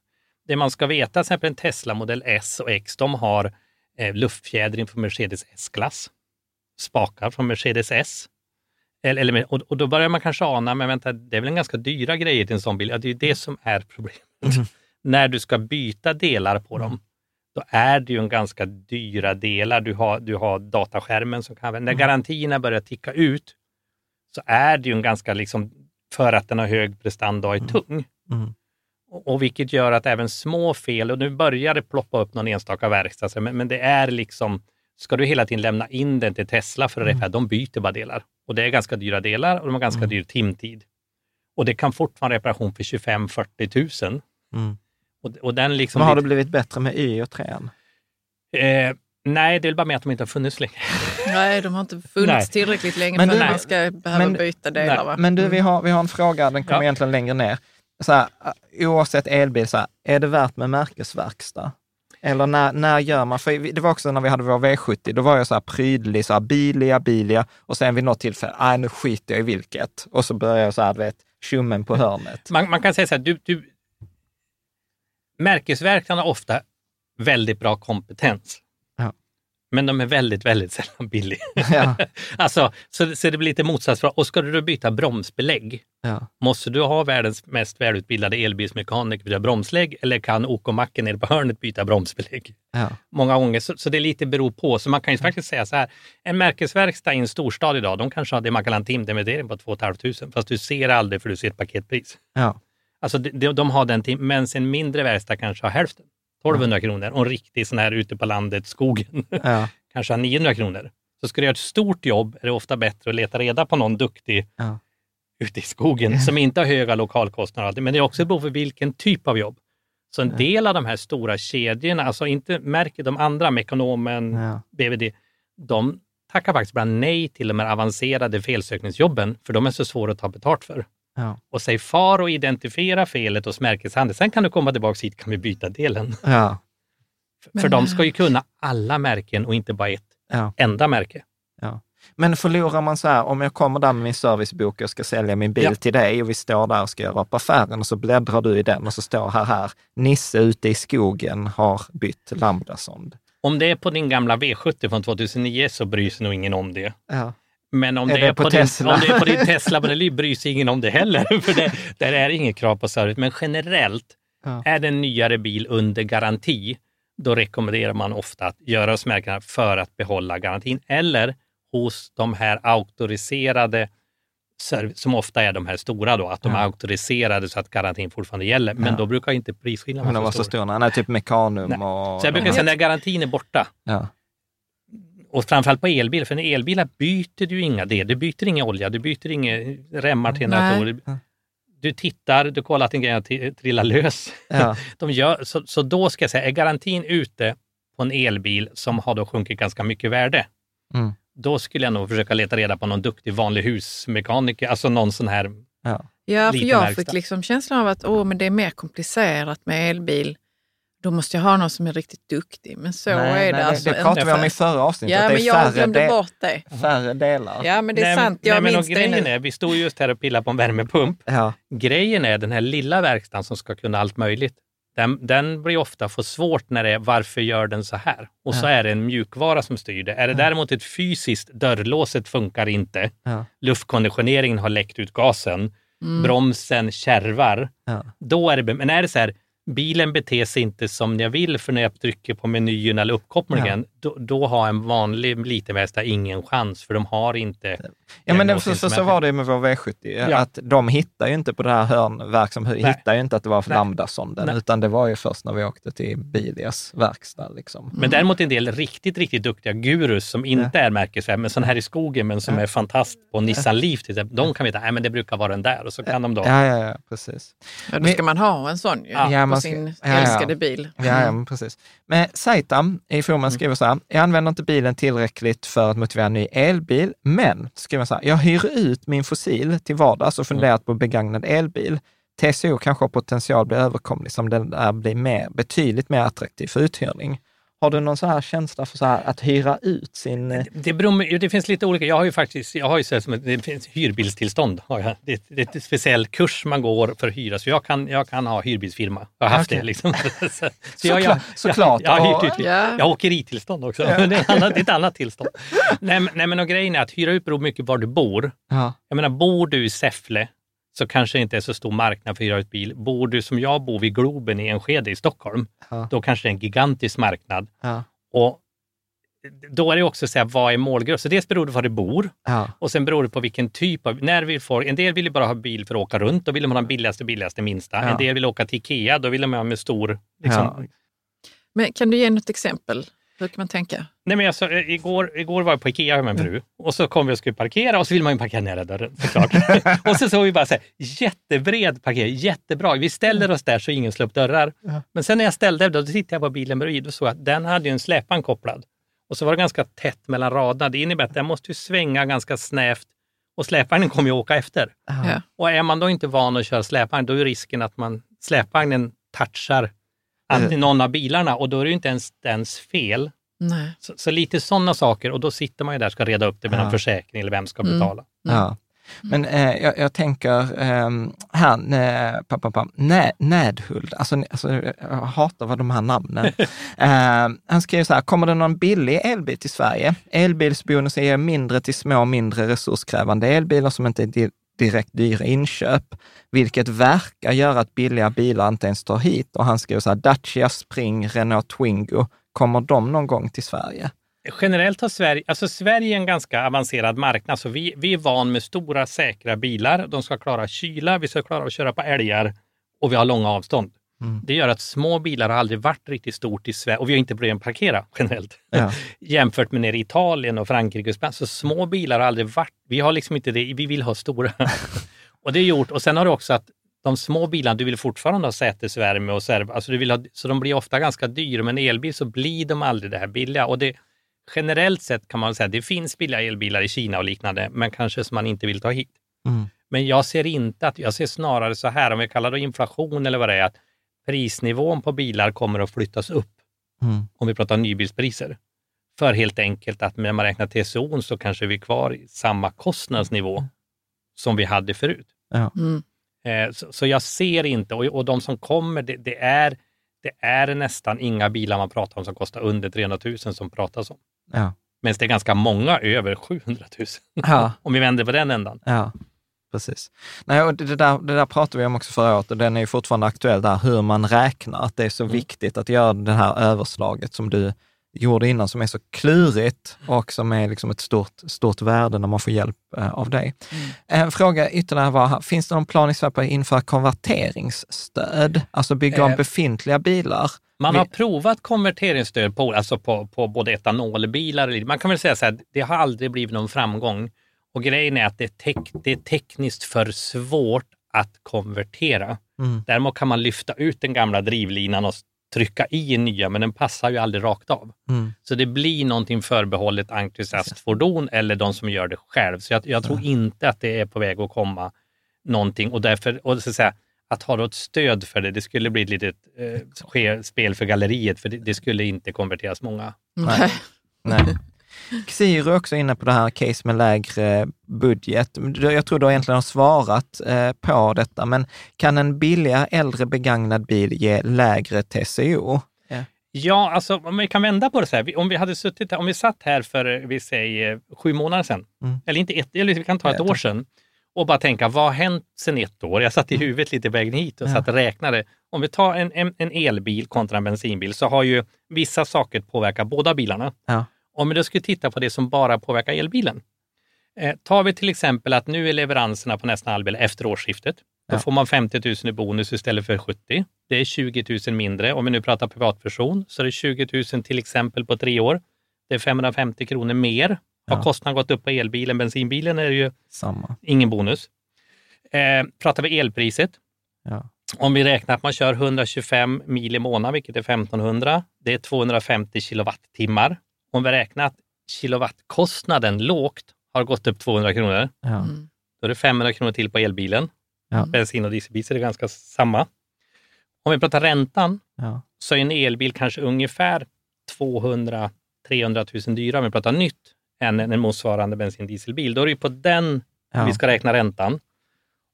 Det man ska veta, till exempel en Tesla Model S och X, de har eh, luftfjädring från Mercedes S-klass, spakar från Mercedes S. Eller, eller, och, och då börjar man kanske ana, men vänta, det är väl en ganska dyra grejer till en sån bil? Ja, det är ju det som är problemet. Mm. När du ska byta delar på dem, då är det ju en ganska dyra delar. Du har, du har dataskärmen som kan. När garantierna börjar ticka ut, så är det ju en ganska, liksom, för att den har hög prestanda och är tung. Mm. Och, och vilket gör att även små fel, och nu börjar det ploppa upp någon enstaka verkstad, men, men det är liksom, ska du hela tiden lämna in den till Tesla för att reparera, de byter bara delar. Och det är ganska dyra delar och de har ganska dyr timtid. Och det kan fortfarande reparation för 25-40 tusen. Mm. Och, och den liksom... Men har det blivit bättre med Y och 3 eh, nej, det är väl bara med att de inte har funnits länge. Nej, de har inte funnits Nej. tillräckligt länge Men för att man ska behöva men- byta delar. Va? Men du, vi har, vi har en fråga, den kommer Ja. egentligen längre ner. Så här, oavsett elbil, så här, är det värt med märkesverkstad? Eller när, när gör man, för det var också när vi hade vår V70, då var jag så här prydlig, så här bilia, bilia, och sen vid något tillfälle, nej nu skiter jag i vilket. Och så börjar jag så här, du vet, tjommen på hörnet. Man, man kan säga så här, du, du, märkesverkarna har ofta väldigt bra kompetens. Men de är väldigt, väldigt sällan billiga. Ja. alltså, så, så det blir lite motsatsförhållande. Och ska du byta bromsbelägg, Ja. måste du ha världens mest välutbildade elbilsmekaniker byta bromslägg eller kan OK-macken nere på hörnet byta bromsbelägg? Ja. Många gånger, så, så det är lite beror på. Så man kan ju faktiskt säga så här, en märkesverkstad i en storstad idag, de kanske har det man kallar en timdebitering på 2 500, fast du ser aldrig för du ser ett paketpris. Ja. Alltså de, de, har den tim- medan en mindre verkstad kanske har hälften, 1200 kronor. Och en riktig sån här ute på landet, skogen, Ja. kanske har 900 kronor. Så ska du göra ett stort jobb är det ofta bättre att leta reda på någon duktig Ja. ute i skogen som inte har höga lokalkostnader. Men det är också beror på vilken typ av jobb. Så en del av de här stora kedjorna, alltså inte märker de andra, Mekonomen, Ja. BVD, de tackar faktiskt bara nej till de här avancerade felsökningsjobben, för de är så svåra att ta betalt för. Ja. Och säg far och identifiera felet hos märkeshandel. Sen kan du komma tillbaka hit kan vi byta delen. Ja. för Men- de ska ju kunna alla märken och inte bara ett Ja. enda märke. Ja. Men förlorar man så här, om jag kommer där med min servicebok och ska sälja min bil Ja. till dig och vi står där och ska göra upp affären och så bläddrar du i den och så står här, här, Nisse ute i skogen har bytt lambdasond. Om det är på din gamla V70 från 2009 så bryr sig nog ingen om det. Ja. Men om Är det, det är på Tesla? Din, om det är på din Tesla Model Y bryr sig ingen om det heller. För det, där är inget krav på service. Men generellt, Ja. är det en nyare bil under garanti, då rekommenderar man ofta att göra hos märkena för att behålla garantin. Eller hos de här auktoriserade, som ofta är de här stora då, att de Ja. är auktoriserade så att garantin fortfarande gäller. Men Ja. då brukar inte prisskillnaden Men de vara var så stor. stora. Nej, typ Mekanum Nej. och... Så jag brukar de säga när garantin är borta, Ja. Och framförallt på elbil, för en elbilar byter du inga det. Du byter inga olja, du byter inga remmar till en dator. Du tittar, du kollar att din grej trillar lös. Ja. De gör, så, så då ska jag säga, är garantin ute på en elbil som har då sjunkit ganska mycket värde, Mm. då skulle jag nog försöka leta reda på någon duktig vanlig husmekaniker, alltså någon sån här Ja. Ja, för jag verkstad. fick liksom känslan av att åh, men det är mer komplicerat med elbil. Då måste jag ha någon som är riktigt duktig. Men så nej, är nej, det alltså det pratade vi om inte. i förra avsnittet. Ja, men jag glömde de- bort det. färre delar. Ja, men det är Nej, sant. nej, Jag men och minns det grejen nu. är, vi stod just här och pillade på en värmepump. Ja. Grejen är den här lilla verkstaden som ska kunna allt möjligt. Den, den blir ofta för svårt när det är varför gör den så här? Och så är det en mjukvara som styr det. Är det däremot ett fysiskt, dörrlåset funkar inte, Ja. luftkonditioneringen har läckt ut gasen, bromsen kärvar, Ja. då är det... Men är det så här, bilen beter sig inte som jag vill för när jag trycker på menyn eller uppkopplingen, då, då har en vanlig liten verkstad ingen chans för de har inte Ja, men det, så, så, så var det ju med vår V70, Ja. att de hittar ju inte på det här hörnverk som hittar ju inte att det var för lambdasonden, utan det var ju först när vi åkte till Bilias verkstad. Liksom. Men däremot en del riktigt, riktigt duktiga gurus som inte är märkesvärd, men sån här i skogen, men som är fantast på Nissan Leaf till exempel. De kan veta, nej men det brukar vara den där och så kan de då. Ja, ja, ja, precis. Ja, då ska man ha en sån ju, Ja, Ja, på sin ja, ja. älskade bil. Ja, ja men precis. Men Saitam i forumen Mm. skriver så här, jag använder inte bilen tillräckligt för att motivera en ny elbil, men skriver så här, jag hyr ut min fossil till vardags och funderat på begagnad elbil. TCO kanske har potential att bli överkomlig som den där blir mer, betydligt mer attraktiv för uthyrning. Har du någon så här känsla för så här, att hyra ut sin... eh, Det, beror, det finns lite olika. Jag har ju faktiskt, jag har ju så här som ett, det finns hyrbilstillstånd. Har jag. Det, det är ett speciell kurs man går för att hyra, så jag kan, jag kan ha hyrbilsfirma. Jag har haft Okej. det. Liksom. så, så Såklart, jag, jag, såklart. Jag, jag, har Och- hyrt ut, Ja. jag har åkeritillstånd också. Men det, är ett annat, det är ett annat tillstånd. nej, men- nej, men och grejen är att hyra ut beror mycket var du bor. Ja, Jag menar, bor du i Säffle så kanske det inte är så stor marknad för att hyra ut bil. Bor du som jag bor vid Globen i Enskede i Stockholm, Ja. då kanske det är en gigantisk marknad. ja, Och då är det också så här, vad är målgrupp? Så dels beror det på var du bor ja, och sen beror det på vilken typ av... När vi får, en del vill ju bara ha bil för att åka runt, då vill de ha den billigaste, billigaste, minsta. Ja. En del vill åka till Ikea, då vill de ha med stor... Liksom, Men kan du ge något exempel? Hur kan man tänka? Nej, men sa, eh, igår, igår var jag på Ikea med min fru och så kom vi och skulle parkera och så vill man ju parkera nära dörren såklart. och så såg vi bara så här, jättebred parkering, jättebra. Vi ställer oss där så ingen slår upp dörrar. Men sen när jag ställde då tittade jag på bilen bredvid och såg att den hade ju en släpvagn kopplad. Och så var det ganska tätt mellan raderna. Det innebär att den måste ju svänga ganska snävt och släpvagnen kommer ju åka efter. Ja. Och är man då inte van att köra släpvagn, då är risken att man, släpvagnen touchar antingen någon av bilarna och då är det ju inte ens dens fel. Så, så lite sådana saker och då sitter man ju där och ska reda upp det med Ja. någon försäkring eller vem ska Mm. betala. ja. Men eh, jag, jag tänker eh, här, eh, pa, pa, pa, Nä, Nädhult, alltså, alltså, jag hatar vad de här namnen. eh, han skriver så här, kommer det någon billig elbil till Sverige? Elbilsbonus är mindre till små, mindre resurskrävande elbilar som inte är direkt dyra inköp, vilket verkar göra att billiga bilar inte ens tar hit. Och han skriver så här, Dacia Spring, Renault Twingo, kommer de någon gång till Sverige? generellt har Sverige, alltså Sverige är en ganska avancerad marknad. Så vi, vi är van med stora säkra bilar. De ska klara kyla, vi ska klara att köra på älgar och vi har långa avstånd. Mm. Det gör att små bilar har aldrig varit riktigt stort i Sverige och vi har inte problem att parkera generellt. Ja. Jämfört med nere i Italien och Frankrike och Spanien. Så små bilar har aldrig varit, vi har liksom inte det, vi vill ha stora. och det är gjort, och sen har det också att de små bilarna, du vill fortfarande ha sätesvärme och serv, alltså du vill ha, så de blir ofta ganska dyra. Men elbil så blir de aldrig det här billiga. Och det, generellt sett kan man säga att det finns billiga elbilar i Kina och liknande, men kanske som man inte vill ta hit. Mm. Men jag ser inte att, jag ser snarare så här, om vi kallar det inflation eller vad det är, att prisnivån på bilar kommer att flyttas upp. Mm. Om vi pratar nybilspriser. För helt enkelt att när man räknar TCO så kanske vi är kvar i samma kostnadsnivå som vi hade förut. Ja. Mm. Eh, så, så, jag ser inte, och, och de som kommer, det, det, är, det är nästan inga bilar man pratar om som kostar under 300 000 som pratas om. Ja. Men det är ganska många över 700 000. Ja. om vi vänder på den ändan. Ja, precis. Nej, och det, där, det där pratade vi om också förra året och den är ju fortfarande aktuell där, hur man räknar. Att det är så mm. viktigt att göra det här överslaget som du gjorde innan, som är så klurigt och som är liksom ett stort, stort värde när man får hjälp eh, av dig. Mm. En fråga ytterligare var, finns det någon plan i Sverige på att införa konverteringsstöd? Alltså bygga om eh. befintliga bilar? Man har provat konverteringsstöd på, alltså på, på både etanolbilar Man kan väl säga så här, det har aldrig blivit någon framgång. Och grejen är att det är, tek, det är tekniskt för svårt att konvertera. Mm. Däremot kan man lyfta ut den gamla drivlinan och trycka i en nya, men den passar ju aldrig rakt av. Mm. Så det blir någonting förbehållet entusiastfordon eller de som gör det själv. Så jag, jag tror mm. inte att det är på väg att komma någonting och därför, och så att säga, att ha ett stöd för det, det skulle bli ett litet eh, spel för galleriet, för det, det, skulle inte konverteras många. Nej. Nej. Xiro är också inne på det här case med lägre budget. Jag tror du egentligen har svarat eh, på detta, men kan en billigare äldre begagnad bil ge lägre TCO? Ja. alltså om vi kan vända på det så här. Om vi hade suttit här, om vi satt här för, vi säger sju månader sedan, mm. eller inte ett, eller vi kan ta ett år sedan, och bara tänka, vad har hänt sedan ett år? Jag satt i mm. huvudet lite vägen hit och ja. satt och räknade. Om vi tar en, en, en, elbil kontra en bensinbil så har ju vissa saker påverkat båda bilarna. Ja. Om vi då skulle titta på det som bara påverkar elbilen. Eh, tar vi till exempel att nu är leveranserna på nästan all bil efter årsskiftet. Då ja. får man 50 000 i bonus istället för 70. Det är 20 000 mindre. Om vi nu pratar privatperson så är det 20 000 till exempel på tre år. Det är 550 kronor mer har ja. kostnaden gått upp på elbilen? Bensinbilen är det ju Samma. ingen bonus. Eh, pratar vi elpriset. Ja. Om vi räknar att man kör 125 mil i månaden, vilket är 1500, det är 250 kilowattimmar. Om vi räknar att kilowattkostnaden lågt har gått upp 200 kronor, ja. Mm. då är det 500 kronor till på elbilen. Ja. Bensin och dieselbil är det ganska samma. Om vi pratar räntan, ja. så är en elbil kanske ungefär 200 300 000 dyrare om vi pratar nytt än en motsvarande bensin dieselbil. Då är det på den ja. vi ska räkna räntan.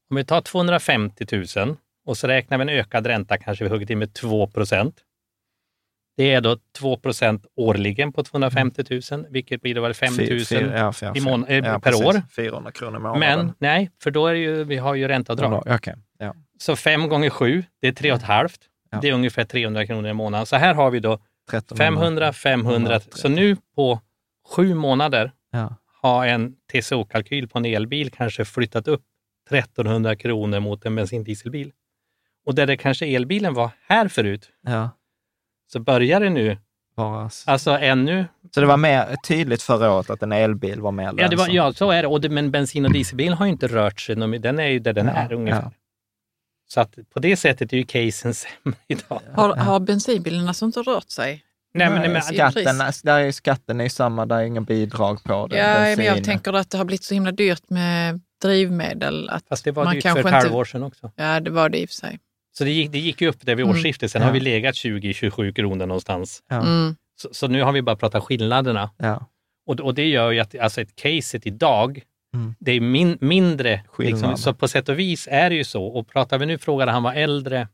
Om vi tar 250 000 och så räknar vi en ökad ränta, kanske vi hugger till med 2 procent. Det är då 2% årligen på 250 000, vilket blir då 5 000 ja, i mån- ja, per år. 400 kronor i månaden. Men nej, för då är ju, vi har ju ränteavdrag. Okay. Ja. Så 5 gånger 7, det är 3,5. Ja. Det är ungefär 300 kronor i månaden. Så här har vi då 500, 500. Så nu på sju månader ja. har en TCO-kalkyl på en elbil kanske flyttat upp 1300 kronor mot en bensindieselbil. Och där det kanske elbilen var här förut, ja. Så börjar det nu vara... Alltså ännu... Så det var mer tydligt förra året att en elbil var mer lönsam? Ja, det var, ja så är det. Och det, Men bensin och dieselbilen har ju inte rört sig. Den är ju där den ja, är ungefär. Ja. Så att på det sättet är ju casen sämre idag. Har, har bensinbilen alltså inte rört sig? Nej, men, men, skatten, där är skatten är samma, där är inga bidrag på det. Ja, men jag tänker att det har blivit så himla dyrt med drivmedel. Att Fast det var man dyrt för ett halvår sedan också. Ja, det var det i och för sig. Så det gick, det gick ju upp där vid mm. årsskiftet. Sen ja. har vi legat 20-27 kronor någonstans. Ja. Mm. Så, så, nu har vi bara pratat skillnaderna. Ja. Och, och det gör ju att alltså ett caset idag Mm. Det är min, mindre, liksom, Skillnad. så på sätt och vis är det ju så. Och pratar vi nu, frågade han var äldre,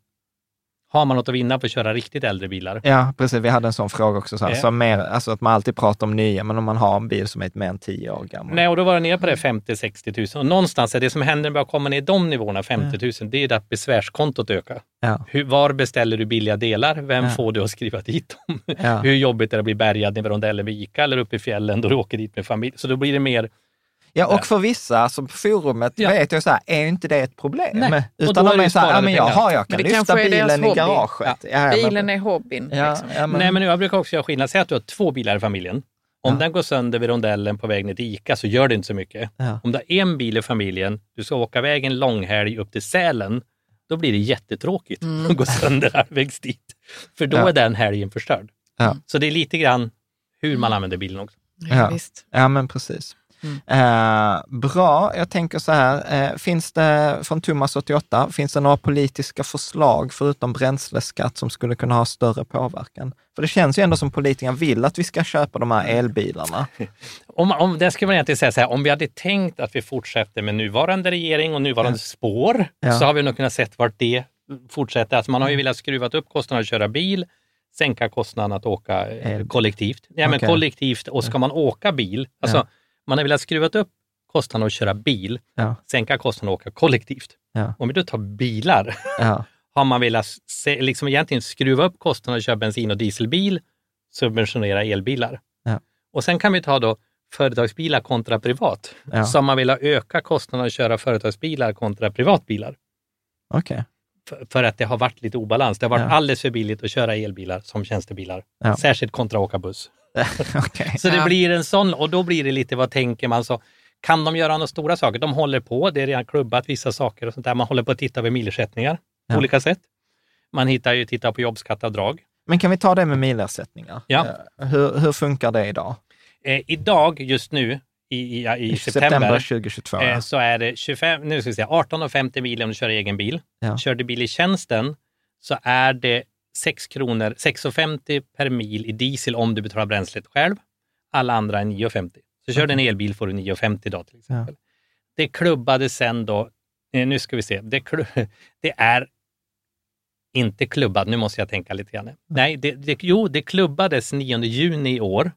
har man något att vinna på att köra riktigt äldre bilar? Ja, precis. Vi hade en sån fråga också. Så här, så mer, alltså att man alltid pratar om nya, men om man har en bil som är mer än 10 år gammal. Nej, och då var det nere på det 50-60 000. Och någonstans är det som händer när man börjar komma ner i de nivåerna, 50 000, det är att besvärskontot ökar. Ja. Hur, var beställer du billiga delar? Vem Ja. får du att skriva dit dem? Ja. Hur jobbigt är det att bli bärgad vid rondellen vid Ica eller uppe i fjällen då du åker dit med familj? Så då blir det mer, Ja, och för vissa, alltså på forumet, Ja. vet jag så här, är inte det ett problem. Nej. Utan de det är så här, ja men pengar. jaha, jag kan lyfta bilen i garaget. Ja. Ja, Bilen men, är hobbyn. ja, liksom. ja, men, Nej, men jag brukar också göra skillnad. Säg att du har två bilar i familjen. Om Ja. den går sönder vid rondellen på väg ner till Ica så gör det inte så mycket. Ja. Om du har en bil i familjen, du ska åka väg en långhelg upp till Sälen, då blir det jättetråkigt att gå sönder halvvägs dit. För då Ja. är den helgen förstörd. Ja. Så det är lite grann hur man använder bilen också. Ja, Ja. visst. ja, men precis. Eh, bra, jag tänker så här, eh, finns det från Thomas 88, finns det några politiska förslag förutom bränsleskatt som skulle kunna ha större påverkan? För det känns ju ändå som politikerna vill att vi ska köpa de här elbilarna. Om, om, det ska man egentligen säga så här, om vi hade tänkt att vi fortsätter med nuvarande regering och nuvarande spår, Ja. så har vi nog kunnat sett vart det fortsätter. Alltså man har ju velat skruva upp kostnaden att köra bil, sänka kostnaden att åka eh, Elbil. kollektivt. Ja, men Okej. kollektivt och ska man åka bil, alltså Ja. Man har velat skruva upp kostnaden att köra bil, Ja, sänka kostnaden att åka kollektivt. ja, Om vi då tar bilar, ja, har man velat se, liksom egentligen skruva upp kostnaden att köra bensin och dieselbil, subventionera elbilar. Och sen kan vi ta då företagsbilar kontra privat. Ja. Så man vill ha öka kostnaden att köra företagsbilar kontra privatbilar. okej. För, för att det har varit lite obalans. Det har varit Ja. alldeles för billigt att köra elbilar som tjänstebilar. Ja. Särskilt kontra åka buss. Okej. Så det blir en sån, och då blir det lite, vad tänker man? Så, kan de göra några stora saker? De håller på, det är redan klubbat vissa saker och sånt där. Man håller på att titta över milersättningar Ja. på olika sätt. Man hittar ju, tittar på jobbskatteavdrag. Men kan vi ta det med milersättningar? Ja. Eh, Hur, hur funkar det idag? Eh, idag, just nu, i, i, i september september, 2022. eh, så är det 25, nu ska vi säga 18,50 mil om du kör egen bil. Ja. Kör du bil i tjänsten så är det 6 kronor, 6,50 per mil i diesel om du betalar bränslet själv. Alla andra är 9,50. Så kör du en elbil får du 9,50 idag till exempel. Det klubbade sen då, eh, nu ska vi se, det, det är inte klubbat, nu måste jag tänka lite grann. Nej, det, det, jo, det klubbades 9 juni i år,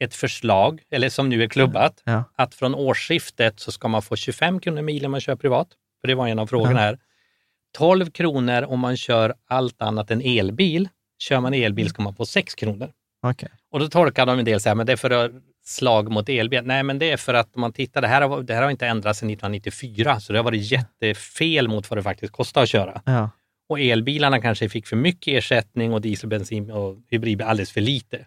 ett förslag, eller som nu är klubbat, Ja. att från årsskiftet så ska man få 25 kronor milen man kör privat. För det var en av frågorna Ja. här. 12 kronor om man kör allt annat än elbil. Kör man elbil ska man få 6 kronor. Okej. Och då tolkar de en del så här, men det är för slag mot elbil. Nej, men det är för att om man tittar, det här har, det här har inte ändrats sedan 1994, så det har varit jättefel mot vad det faktiskt kostar att köra. Ja. Och elbilarna kanske fick för mycket ersättning och diesel, bensin och hybrid alldeles för lite.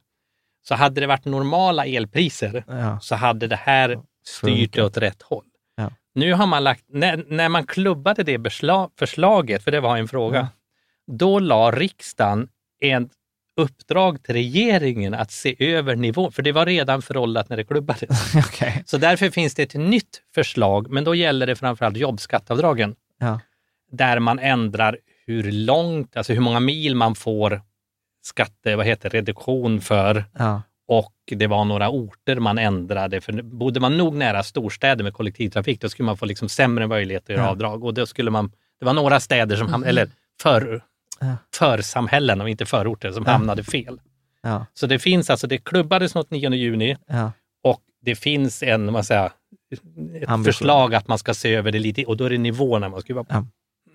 Så hade det varit normala elpriser Ja. så hade det här styrt det åt rätt håll. Nu har man lagt, när, när man klubbade det besla, förslaget, för det var en fråga, Ja. då la riksdagen en uppdrag till regeringen att se över nivån, för det var redan föråldrat när det klubbades. Okej. Så därför finns det ett nytt förslag, men då gäller det framförallt jobbskattavdragen, Ja. där man ändrar hur långt, alltså hur många mil man får skatte, vad heter reduktion för Ja. Och det var några orter man ändrade. För bodde man nog nära storstäder med kollektivtrafik, då skulle man få liksom sämre möjligheter att göra Ja. avdrag. Och då skulle man, det var några städer som hamnade, eller för, Ja. församhällen och inte förorter, som Ja. hamnade fel. Ja. Så det finns alltså, det klubbades något 9 juni och det finns en, vad säger ett Ambition. förslag att man ska se över det lite och då är det nivåerna man skruvar på.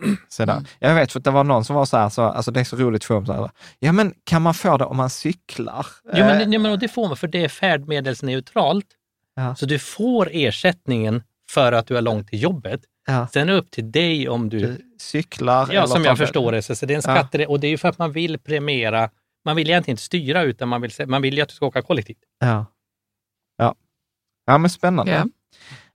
Ja. Så där. Jag vet, för att det var någon som var så här, så, alltså det är så roligt för dem, så här, ja men kan man få det om man cyklar? Jo, men, Eh, ja, men det får man, för det är färdmedelsneutralt. Ja. Så du får ersättningen för att du har långt till jobbet. ja. Sen är det upp till dig om du... Du cyklar. Ja, eller som jag förstår det. Så så det är en Ja. skatte, och det är ju för att man vill premiera, man vill egentligen inte styra utan man vill, man vill ju att du ska åka kollektivt. Ja. Ja, ja men spännande.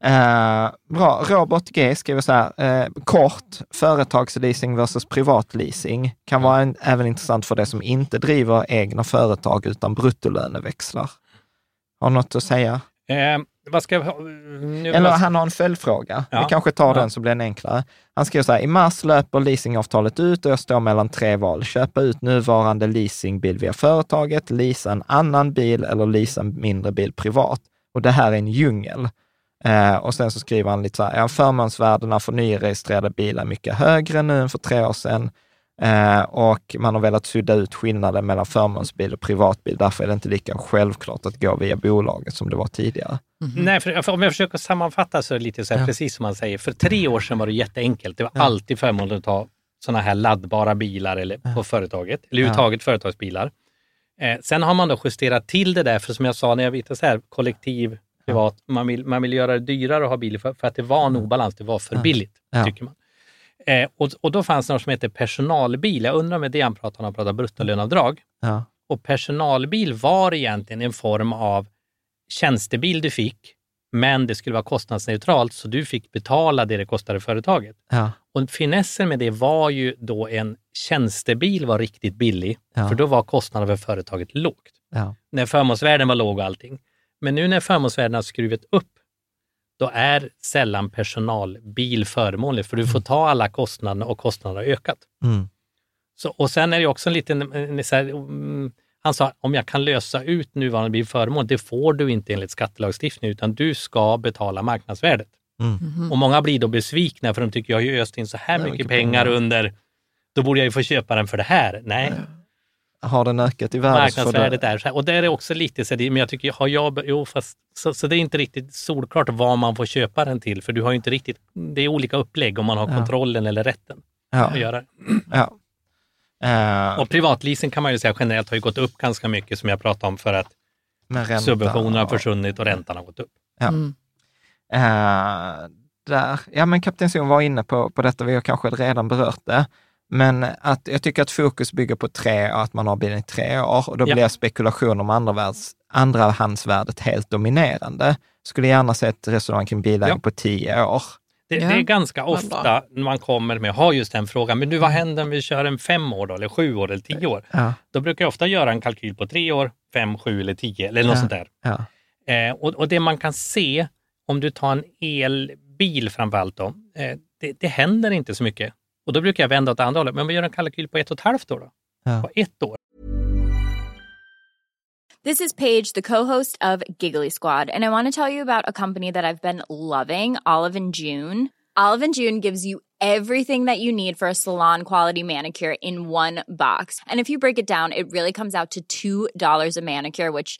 Eh, bra, Robert G skriver så här, eh, kort, företagsleasing versus privatleasing kan vara en, även intressant för det som inte driver egna företag utan bruttolöneväxlar. Har något att säga? Eh, vad ska? Nu, Eller vad- han har en följdfråga. Ja. Vi kanske tar Ja. den så blir den enklare. Han skriver så här, i mars löper leasingavtalet ut och jag står mellan tre val. Köpa ut nuvarande leasingbil via företaget, leasa en annan bil eller leasa en mindre bil privat. Och det här är en djungel. Eh, och sen så skriver han lite så här, ja, förmånsvärdena för nyregistrerade bilar är mycket högre nu än för tre år sedan. Eh, och man har velat sudda ut skillnaden mellan förmånsbil och privatbil. Därför är det inte lika självklart att gå via bolaget som det var tidigare. Nej, för, för om jag försöker sammanfatta så är det lite så här, Ja. precis som man säger. För tre år sedan var det jätteenkelt. Det var Ja. alltid förmånligt att ha sådana här laddbara bilar eller, på företaget, eller överhuvudtaget företagsbilar. Eh, sen har man då justerat till det där, för som jag sa när jag vitade så här, kollektiv, privat, man, vill, man vill göra det dyrare att ha bil för, för att det var en obalans, det var för billigt, tycker man. Eh, och, och då fanns det något som heter personalbil. Jag undrar med det han pratar om, han pratar bruttolöneavdrag. Ja, Och personalbil var egentligen en form av tjänstebil du fick, men det skulle vara kostnadsneutralt så du fick betala det det kostade företaget. ja, Och finessen med det var ju då en tjänstebil var riktigt billig, Ja. för då var kostnaden för företaget lågt. När förmånsvärden var låg och allting. Men nu när förmånsvärdena har skruvit upp, då är sällan personalbil förmånlig, för du får ta alla kostnaderna och kostnaderna har ökat. mm, Så, och sen är det också en liten, en, så här, mm, han sa om jag kan lösa ut nuvarande bil förmån, det får du inte enligt skattelagstiftningen, utan du ska betala marknadsvärdet. mm. Och många blir då besvikna för de tycker jag har ju öst in så här mycket mycket pengar pengar. under, då borde jag ju få köpa den för det här. Nej, Har den ökat i värde marknadsvärdet det- är så här. Och där är också lite så, men jag tycker, har jag, jo fast, så, så det är inte riktigt solklart vad man får köpa den till, för du har ju inte riktigt, det är olika upplägg om man har Ja. kontrollen eller rätten Ja, att göra det. ja. Eh, Och privatleasing kan man ju säga generellt har ju gått upp ganska mycket som jag pratade om för att subventionerna har försvunnit och räntan har gått upp. Ja. Mm. Eh, där, ja, men Kapten Zon var inne på, på detta, vi har kanske redan berört det. Men att jag tycker att fokus bygger på tre och att man har bilen i tre år och då Ja. blir spekulation om andravärds, andrahandsvärdet helt dominerande. Skulle gärna se ett resonemang kring bilägare Ja. på tio år. Det, Ja, det är ganska ofta när man kommer med har just den frågan, men du vad händer om vi kör en fem år då, eller sju år eller tio år? Ja, Då brukar jag ofta göra en kalkyl på tre år, fem, sju eller tio eller något Ja. sånt där. ja, Eh, och, och det man kan se om du tar en elbil framförallt då, eh, det, det händer inte så mycket. Och då brukar jag vända åt andra hållet, men vi gör en kalkyl på ett och ett halvt år då. ja. På ett år. This is Paige, the co-host of Giggly Squad, and I want to tell you about a company that I've been loving, Olive and June. Olive and June gives you everything that you need for a salon quality manicure in one box. And if you break it down, it really comes out to $2 a manicure, which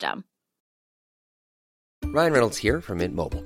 Ryan Reynolds here from Mint Mobile.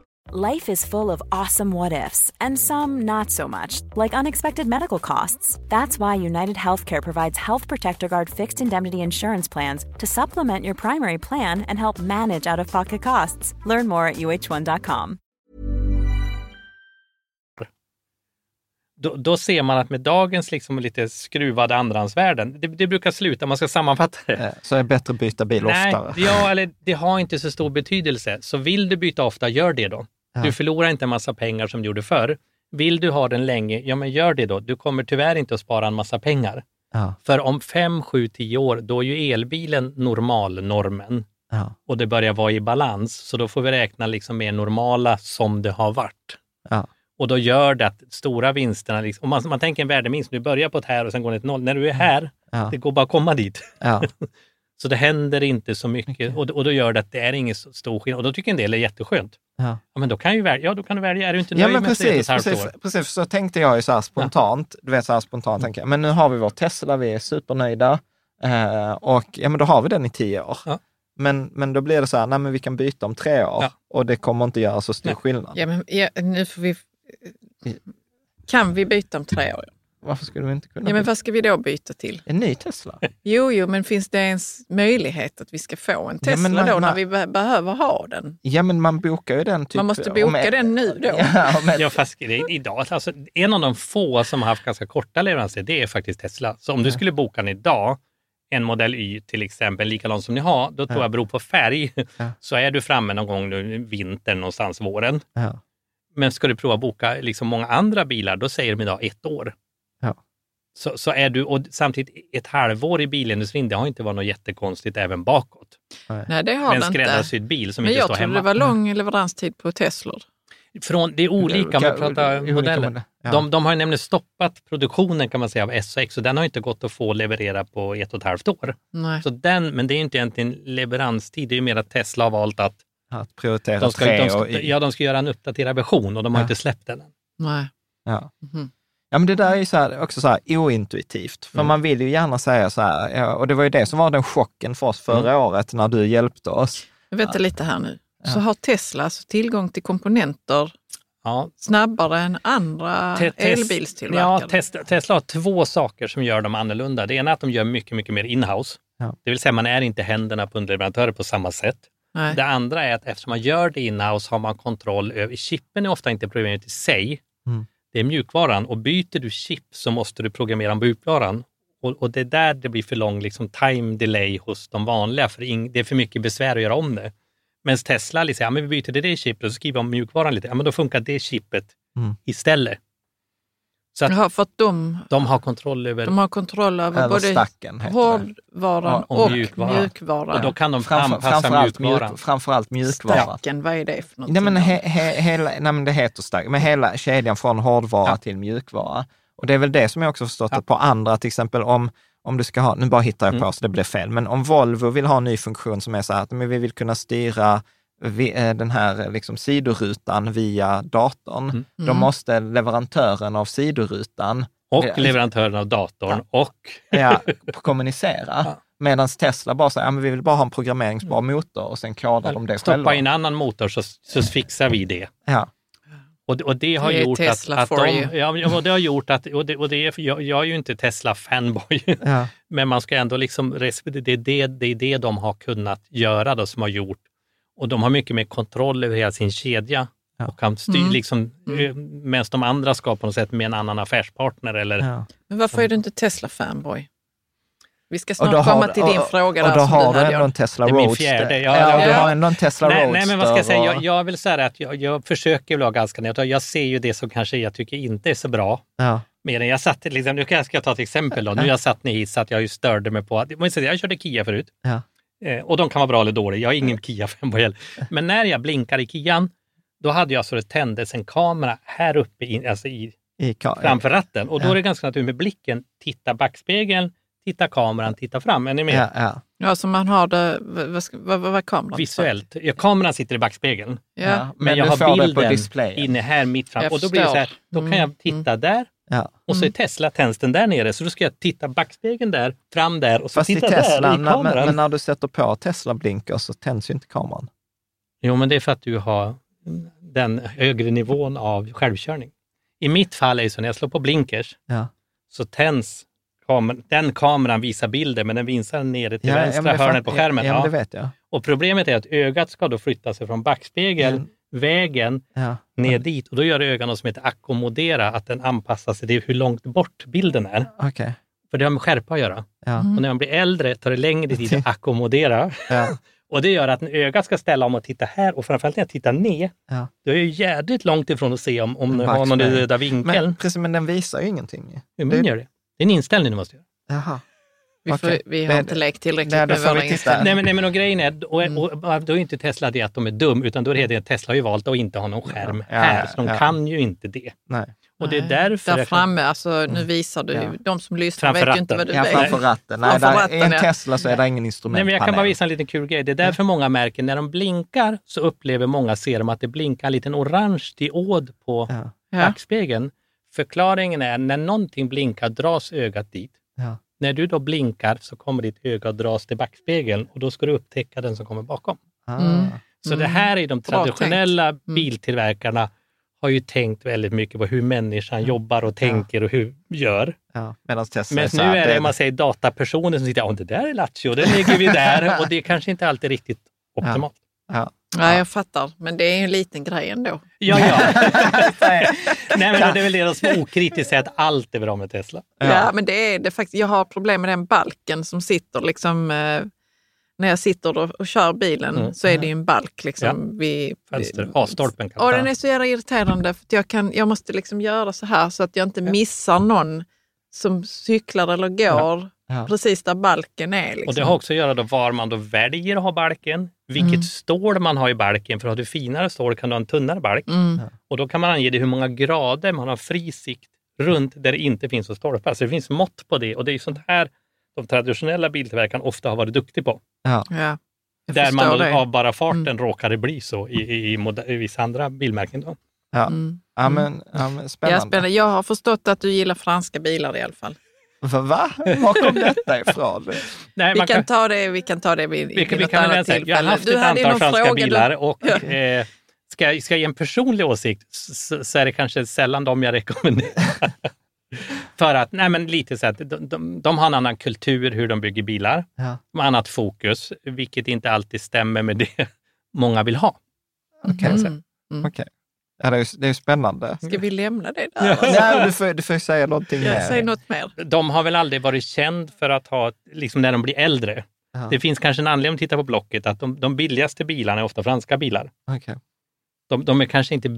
Life is full of awesome what ifs, and some not so much, like unexpected medical costs. That's why United Healthcare provides Health Protector Guard fixed indemnity insurance plans to supplement your primary plan and help manage out of pocket costs. Learn more at uh1.com. Då, då ser man att med dagens liksom lite skruvade andrahandsvärden, det, det brukar sluta, man ska sammanfatta det. Eh, Så är det bättre att byta bil Nej, oftare. ja, eller det har inte så stor betydelse. Så vill du byta ofta, gör det då. Ja. Du förlorar inte en massa pengar som du gjorde förr. Vill du ha den länge, ja men gör det då. Du kommer tyvärr inte att spara en massa pengar. Ja, För om fem, sju, tio år, då är ju elbilen normalnormen ja, och det börjar vara i balans. Så då får vi räkna liksom mer normala som det har varit. ja, Och då gör det att stora vinsterna, liksom, om man, man tänker en värdeminst, du börjar på ett här och sen går det till noll. När du är här, det går bara att komma dit. ja, Så det händer inte så mycket och, och då gör det att det är ingen så stor skillnad. Och då tycker en del är jätteskönt. ja. Ja, men då kan ju välja, ja då kan du välja, är du inte Ja nöjd men med precis, halvt precis, år? precis, så tänkte jag ju så här spontant, du vet så här spontant tänker jag, men nu har vi vår Tesla, vi är supernöjda eh, och ja men då har vi den i tio år. Ja. Men, men då blir det så här, nej men vi kan byta om tre år Ja. och det kommer inte göra så stor Nej. skillnad. Ja, men, ja, nu får vi Kan vi byta om tre år? Varför skulle vi inte kunna Ja, men vad ska vi då byta till? En ny Tesla? Jo, jo, men finns det ens möjlighet att vi ska få en Tesla men man- då när man- vi be- behöver ha den? Ja, men man bokar ju den typ... Man måste boka ett- den nu då. Ja, ett- Ja, fast det är idag, alltså, en av de få som har haft ganska korta leveranser, det är faktiskt Tesla. Så om du skulle boka den idag, en modell Y till exempel, likadan som ni har, då tror jag beror på färg, Ja. så är du framme någon gång nu vintern, någonstans våren. ja. Men ska du prova att boka liksom många andra bilar, då säger de idag ett år. Ja. Så, så är du, och samtidigt ett halvår i bilindustrin, det har inte varit något jättekonstigt även bakåt. Nej, det har Med en det inte. skräddarsydd bil som Men inte jag står trodde hemma. det var lång leveranstid på Teslor. Från, det är olika om vi pratar modeller. ja. De, de har ju nämligen stoppat produktionen kan man säga av S och X, så den har inte gått att få leverera på ett och ett halvt år. Nej. Så den, men det är inte egentligen leveranstid, det är ju mer att Tesla har valt att Att prioritera de ska, tre de ska, och ja, de ska göra en uppdaterad version och de har Ja. inte släppt den än. Nej. Ja. Mhm. Ja, men det där är ju så här, också så här ointuitivt. För Mm. man vill ju gärna säga så här, ja, och det var ju det som var den chocken för oss förra Mm. året när du hjälpte oss. Vänta lite här nu. Så har Tesla alltså tillgång till komponenter Ja, snabbare än andra Te- elbilstillverkare? Ja, Tesla, Tesla har två saker som gör dem annorlunda. Det ena är att de gör mycket, mycket mer inhouse. Ja. Det vill säga man är inte händerna på underleverantörer på samma sätt. Nej. Det andra är att eftersom man gör det inhouse har man kontroll över, chippen är ofta inte problemet i sig. Det är mjukvaran och byter du chip så måste du programmera mjukvaran. Och, och det är där det blir för lång liksom, time delay hos de vanliga, för det är för mycket besvär att göra om det. Medan Tesla, liksom, ja, men vi byter det, det chippet och så skriver om mjukvaran lite, ja, men då funkar det chippet Mm. istället. Så att Jaha, för att de, de har kontroll över, de har kontroll över Över både stacken hårdvaran Ja, och och mjukvara. mjukvaran. och då kan de Framför, anpassa framförallt, mjukvaran. mjuk, framförallt mjukvara. Stacken, vad är det för någonting? Nej, men he, he, hela, nej, men det heter stack, men hela kedjan från hårdvara Ja. till mjukvara. Och det är väl det som jag också förstått att på andra, till exempel om, om du ska ha, nu bara hittar jag på Mm. så det blir fel, men om Volvo vill ha en ny funktion som är så här att men vi vill kunna styra den här eh, liksom sidorutan via datorn, Mm. då måste leverantören av sidorutan Och Ja. leverantören av datorn och ja, kommunicera. Ja. Mm. Medan Tesla bara säger, ja, men vi vill bara ha en programmeringsbar motor och sen kodar de det stoppa själva. i en annan motor så, så fixar vi det. Ja, Och, det- och det har Det gjort Tesla att, att de, you. ja, och det har gjort att, och det, och det är, jag, jag är ju inte Tesla-fanboy, ja. men man ska ändå liksom, det är det, det är det de har kunnat göra då, som har gjort, och de har mycket mer kontroll över hela sin kedja Ja. och kan styra, Mm. liksom, eh, medan de andra ska på något sätt med en annan affärspartner eller ja. Men varför är du inte Tesla-fanboy? Vi ska snart har komma du- till din och, fråga Och då har du ändå en. Tesla Det är min Roadster. fjärde, ja, ja, ja, du har ändå en Tesla Nej, Roadster. nej, men vad ska jag säga? Jag, jag vill säga att jag, jag försöker vara ganska neutral. Jag ser ju det som kanske jag tycker inte är så bra. ja. Mer än jag satt, liksom, nu kan jag, ska jag ta ett exempel. Då. Nu har jag satt ner hit så att jag ju störde mig på att, jag körde Kia förut. Ja. Eh, och de kan vara bra eller dåliga. Jag är ingen kia fanboy heller. Men när jag blinkar i Kian, då hade jag så det tändes en kamera här uppe in, alltså i, I ka- framför ratten. Och då Ja. är det ganska naturligt med blicken, titta backspegeln, titta kameran, titta fram. Är ni med? Ja, ja. Ja, så man har det, vad, vad, vad, vad är kameran? Visuellt. Ja, kameran sitter i backspegeln. Ja. Ja, Men, jag du har bilden inne här mitt fram. Jag och då blir det så här, då kan Mm, jag titta där Ja. och så är Tesla tänds den där nere. Så då ska jag titta backspegeln där, fram där och så Fast i titta Tesla, där i kameran. men, men när du sätter på Tesla blinkar så tänds ju inte kameran. Jo, men det är för att du har den högre nivån av självkörning. I mitt fall är det så när jag slår på blinkers Ja. så tänds kameran. Den kameran visar bilden, men den visar nere till ja, vänstra hörnet på skärmen. Ja, Ja, men det vet jag. Och problemet är att ögat ska då flytta sig från backspegeln, Mm. Vägen, Ja. ner dit. Och då gör ögat något som heter ackommodera, att den anpassar sig till hur långt bort bilden är. Okej. För det har med skärpa att göra. Ja. Mm. Och när man blir äldre tar det längre tid att ackommodera. Ja. Och det gör att när ögat ska ställa om och titta här och framförallt när jag tittar ner, Ja. då är jag jädrigt långt ifrån att se om, om du har någon röda vinkeln. Men, precis, men den visar ju ingenting. Hur man gör det? Det är en inställning du måste göra. Jaha. Vi, får, vi har Det- inte lekt tillräckligt Nej, då med våra. Nej men, nej, men och grejen är, och, och, då är inte Tesla det att de är dum, utan då är det att Tesla har ju valt att inte ha någon skärm Ja, här, så de ja. kan ju inte det. Nej. Och det är Nej, därför... Där framme, alltså nu visar du, Ja. de som lyssnar Framför vet ju inte vad du Ja, framför ratten. Nej, Framför där, ratten, I en ja. Tesla så är det ingen Nej, instrumentpanel. men jag kan bara visa en liten kul grej. Det är därför många märken, när de blinkar så upplever många ser de att det blinkar en liten orange diod på Ja. Ja. backspegeln. Förklaringen är när någonting blinkar dras ögat dit. När du då blinkar så kommer ditt öga att dras till backspegeln och då ska du upptäcka den som kommer bakom. Ah. Mm. Så det här är de traditionella. Mm. biltillverkarna har ju tänkt väldigt mycket på hur människan jobbar och tänker och hur gör. Ja, Men så nu är det, man säger datapersoner som sitter, ja det där är Lattjo, den lägger vi där och det är kanske inte alltid riktigt optimalt. Ja. Ja, jag fattar. Men det är ju en liten grej ändå. Ja, ja. Nej, men det är väl det som är okritiskt säger att allt är bra med Tesla. Ja, men det är det faktiskt. Jag har problem med den balken som sitter liksom eh, när jag sitter och, och kör bilen Mm. så är det ju en balk liksom vid, Fönster, A-stolpen kan Och den är så jävla irriterande för att jag, kan, jag måste liksom göra så här så att jag inte missar någon som cyklar eller går Ja. precis där balken är. Liksom. Och det har också att göra då var man då väljer att ha balken, vilket Mm. stål man har i balken. För har du finare stål kan du ha en tunnare balk. Mm. Och då kan man ange det hur många grader man har fri sikt runt där det inte finns några stolpar. Så det finns mått på det och det är sånt här de traditionella biltillverkarna ofta har varit duktiga på. Ja. Ja, Där man det. Mm. av bara farten råkade bli så i, i, i, i vissa andra bilmärken. Då. Ja. Mm. Ja, men, ja, men Ja, spännande. spännande. Jag har förstått att du gillar franska bilar i alla fall. Va? Va? Var kom detta ifrån? Nej, Vi man kan, ta det, vi kan ta det vid, vi, vid kan- vi något kan annat säga, jag har tillfälle. haft Du ett antal franska fråga du- bilar och eh, ska, jag- ska jag ge en personlig åsikt så, så är det kanske sällan de jag rekommenderar. För att, nej men lite så att de, de, de har en annan kultur hur de bygger bilar, Ja. de har annat fokus, vilket inte alltid stämmer med det många vill ha. Okej. Mm. Okej. Ja, det är ju det är ju spännande. Ska vi lämna det där? Nej, du, får, du får säga någonting Ja, mer. säg något mer. De har väl aldrig varit känd för att ha, liksom när de blir äldre. Ja. Det finns kanske en anledning att titta på Blocket, att de, de billigaste bilarna är ofta franska bilar. Okej. De, de är kanske inte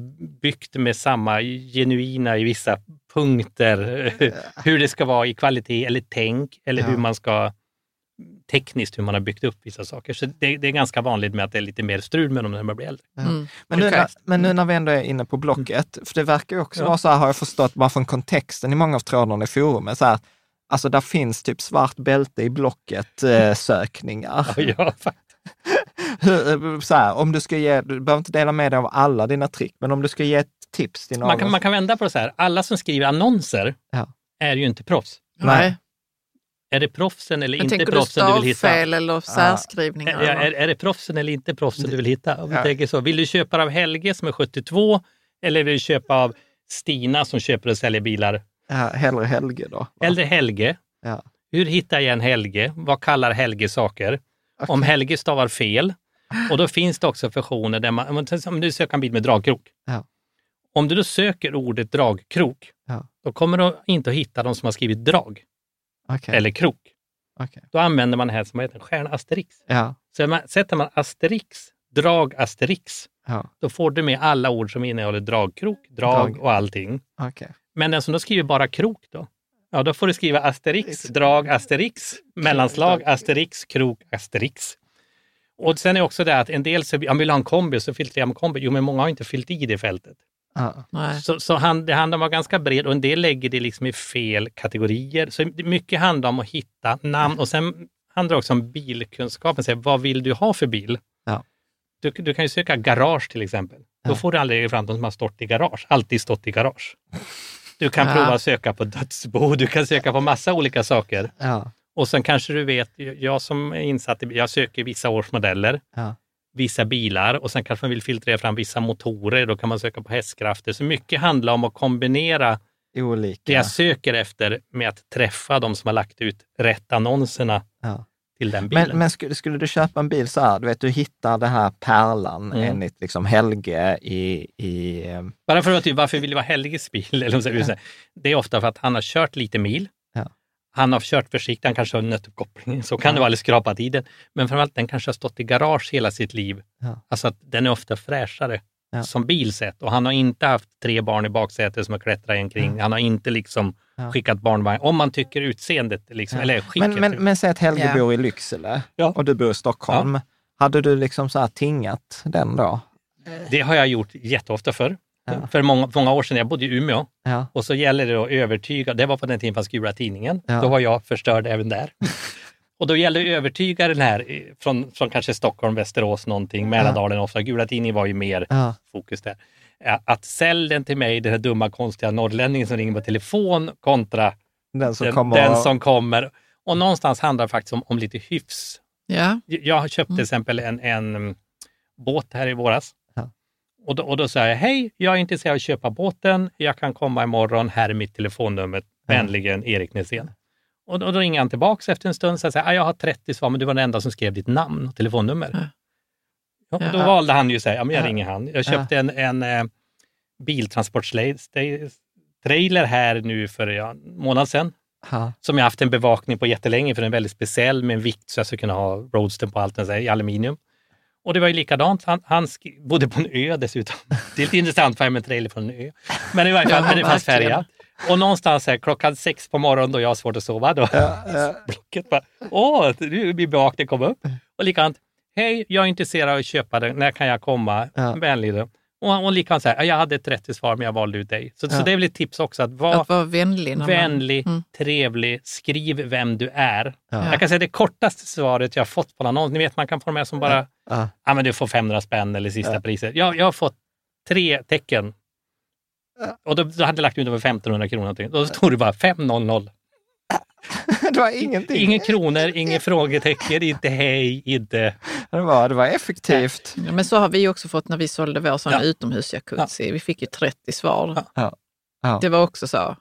byggt med samma genuina i vissa punkter, hur det ska vara i kvalitet eller tänk eller Ja. hur man ska tekniskt hur man har byggt upp vissa saker. Så det, det är ganska vanligt med att det är lite mer strul med dem när man blir äldre. Mm. Men, nu, när, men nu när vi ändå är inne på Blocket, för det verkar ju också Ja. vara så här, har jag förstått, bara från kontexten i många av trådarna i forumet, så här, alltså där finns typ svart bälte i Blocket-sökningar. Ja, fa- så här, om du ska ge, du behöver inte dela med dig av alla dina trick, men om du ska ge ett tips till någon. man, kan, man kan vända på det så här, alla som skriver annonser Ja. är ju inte proffs. Nej. Är det proffsen eller Jag inte tänker du proffsen du vill hitta? stavfel eller särskrivningar? Är, är, är det proffsen eller inte proffsen du vill hitta? Om vi Ja. tänker så, vill du köpa av Helge som är 72 eller vill du köpa av Stina som köper och säljer bilar? Ja, hellre Helge då. va? Eller Helge. Ja. Hur hittar jag en Helge? Vad kallar Helge saker? Om Helge stavar fel. Och då finns det också funktioner där man- om du söker en bil med dragkrok. Ja. Om du då söker ordet dragkrok, Ja. då kommer du inte att hitta de som har skrivit drag Okej. eller krok. okej. Då använder man det här som heter stjärna asterix. Ja, Så man, sätter man asterix, drag asterix, ja, då får du med alla ord som innehåller dragkrok, drag, Drag. och allting. okej. Men den som då skriver bara krok då? Ja, då får du skriva asterix, drag, asterix, mellanslag, asterix, krok, asterix. Och sen är också det att en del så, jag vill ha en kombi, så filtrerar man kombi. Jo, men många har inte fyllt i det fältet. Ja, Nej. Så, så han, det handlar om att vara ganska bred och en del lägger det liksom i fel kategorier. Så mycket handlar om att hitta namn och sen handlar det också om bilkunskapen. Så vad vill du ha för bil? Ja. Du, du kan ju söka garage till exempel. Då Ja. får du aldrig fram de som har stått i garage, alltid stått i garage. Du kan Ja. prova att söka på dödsbo, du kan söka på massa olika saker. ja, Och sen kanske du vet, jag som är insatt i, jag söker vissa årsmodeller, ja. Vissa bilar och sen kanske man vill filtrera fram vissa motorer, då kan man söka på hästkrafter. Så mycket handlar om att kombinera Olika. det jag söker efter med att träffa de som har lagt ut rätt annonserna Ja. till den bilen. Men, men skulle, skulle du köpa en bil så här, du vet, du hittar den här pärlan Mm. enligt liksom Helge i, i eh, Bara för att typ, varför vill det vara Helges bil? Eller säger vi? Det är ofta för att han har kört lite mil. Ja. Han har kört försiktigt, han kanske har nött upp kopplingen, så kan det vara, eller skrapat i den. Men framförallt, den kanske har stått i garage hela sitt liv. Ja. Alltså att den är ofta fräschare Ja. som bil sett. Och han har inte haft tre barn i baksätet som har klättrat omkring. Han har inte liksom Ja. skickat barnvagn. Om man tycker utseendet, liksom, eller skicket. Men, men, men säg att Helge Ja. bor i Lycksele Ja. och du bor i Stockholm. Hade du liksom så här tingat den då? Det har jag gjort jätteofta förr. Ja. För många, många år sedan, jag bodde i Umeå, Ja, och så gäller det att övertyga, det var på den tiden fanns Gula Tidningen, Ja. då var jag förstörd även där. och då gällde det att övertyga den här eh, från, från kanske Stockholm, Västerås någonting, Mälardalen ofta. Gula Tidningen var ju mer ja, fokus där. Att sälj den till mig, den här dumma konstiga norrlänningen som ringer på telefon kontra den som den, kommer... den som kommer. Och någonstans handlar det faktiskt om, om lite hyfs. Ja. Jag har köpt till exempel en, en mm, båt här i våras. Och då, och då säger jag, hej, jag är intresserad av att köpa båten. Jag kan komma imorgon. Här är mitt telefonnummer. Vänligen Erik Näsén. Och då, då ringer han tillbaka efter en stund och säger, jag har 30 svar, men du var den enda som skrev ditt namn och telefonnummer. Ja. Ja, då Ja. valde han ju att säga, ja, men jag Ja. ringer han. Jag köpte en, en eh, biltransporttrailer här nu för en månad sedan. Ja. Som jag haft en bevakning på jättelänge för den är väldigt speciell med en vikt så jag ska kunna ha roadstern på allt i aluminium. Och det var ju likadant. Han, han bodde på en ö dessutom. Det är lite intressant för med trailer från en ö. Men i varje fall, Ja, men det fanns färgat. Och någonstans här, klockan sex på morgonen då jag har svårt att sova, då blocket bara, åh, nu blir bevakningen komma upp. Och likadant, hej, jag är intresserad av att köpa den, när kan jag komma? Ja. Vänlig då. Och, och likadant så här, jag hade 30 svar men jag valde ut dig. Så, så Ja. det är väl ett tips också, att vara Att vara vänlig. Vänlig, Mm. trevlig, skriv vem du är. Ja. Jag kan säga det kortaste svaret jag har fått på en annons, ni vet man kan få med som bara, ja. Ja. men du får 500 spänn eller sista Ja. priset. Jag, jag har fått tre tecken. Och då, då hade jag lagt ut över 1500 kronor. någonting. Då stod det bara 500. Det var ingenting. Inga kronor, inget frågetecken, inte hej, inte... Det var, det var effektivt. Ja, men så har vi också fått när vi sålde vår sån Ja. utomhusjacuzzi. Vi fick ju 30 svar. Ja. Ja. Det var också så.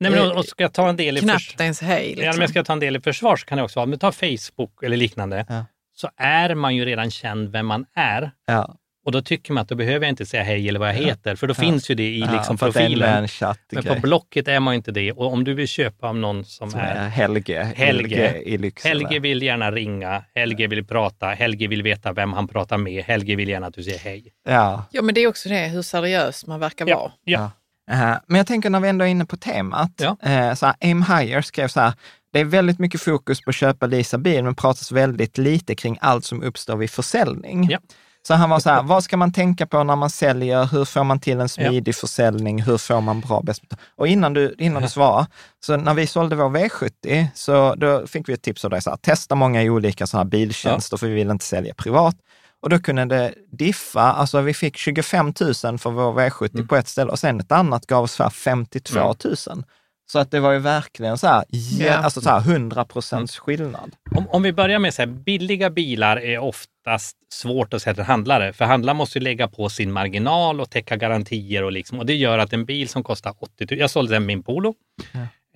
Nej, men, och, och ska jag ta en del i förs- Knappt ens hej. Ja, Liksom. men jag ska ta en del i försvar så kan jag också vara, men ta Facebook eller liknande, Ja. Så är man ju redan känd vem man är. Ja. Och då tycker man att då behöver jag inte säga hej eller vad jag heter, för då Ja. finns ju det i liksom Ja, för att det är en profilen. Men på. Blocket är man ju inte det. Och om du vill köpa av någon som, Som är är Helge, Helge. i Lycksele. Helge vill gärna ringa, Helge vill prata, Helge vill veta vem han pratar med, Helge vill gärna att du säger hej. Ja. Ja, men det är också det, hur seriös man verkar vara. Ja. Eh, Men jag tänker när vi ändå är inne på temat, Ja. eh, så här, Aim Higher skrev så här, det är väldigt mycket fokus på att köpa Lisa bil, men pratas väldigt lite kring allt som uppstår vid försäljning. Ja. Så han var så här, vad ska man tänka på när man säljer? Hur får man till en smidig försäljning? Hur får man bra bäst? Och innan du, innan du svarar, så när vi sålde vår V70, så då fick vi ett tips av dig, så här, testa många olika sådana här biltjänster, för vi vill inte sälja privat. Och då kunde det diffa, alltså vi fick 25 000 för vår V70 Mm. på ett ställe och sen ett annat gav oss så här 52 000. Så att det var ju verkligen så här, Ja. alltså så här 100 procents skillnad. Om, om vi börjar med så här, billiga bilar är oftast svårt att säga till handlare, för handlaren måste ju lägga på sin marginal och täcka garantier och, liksom, och det gör att en bil som kostar 80 000, jag sålde den min Polo,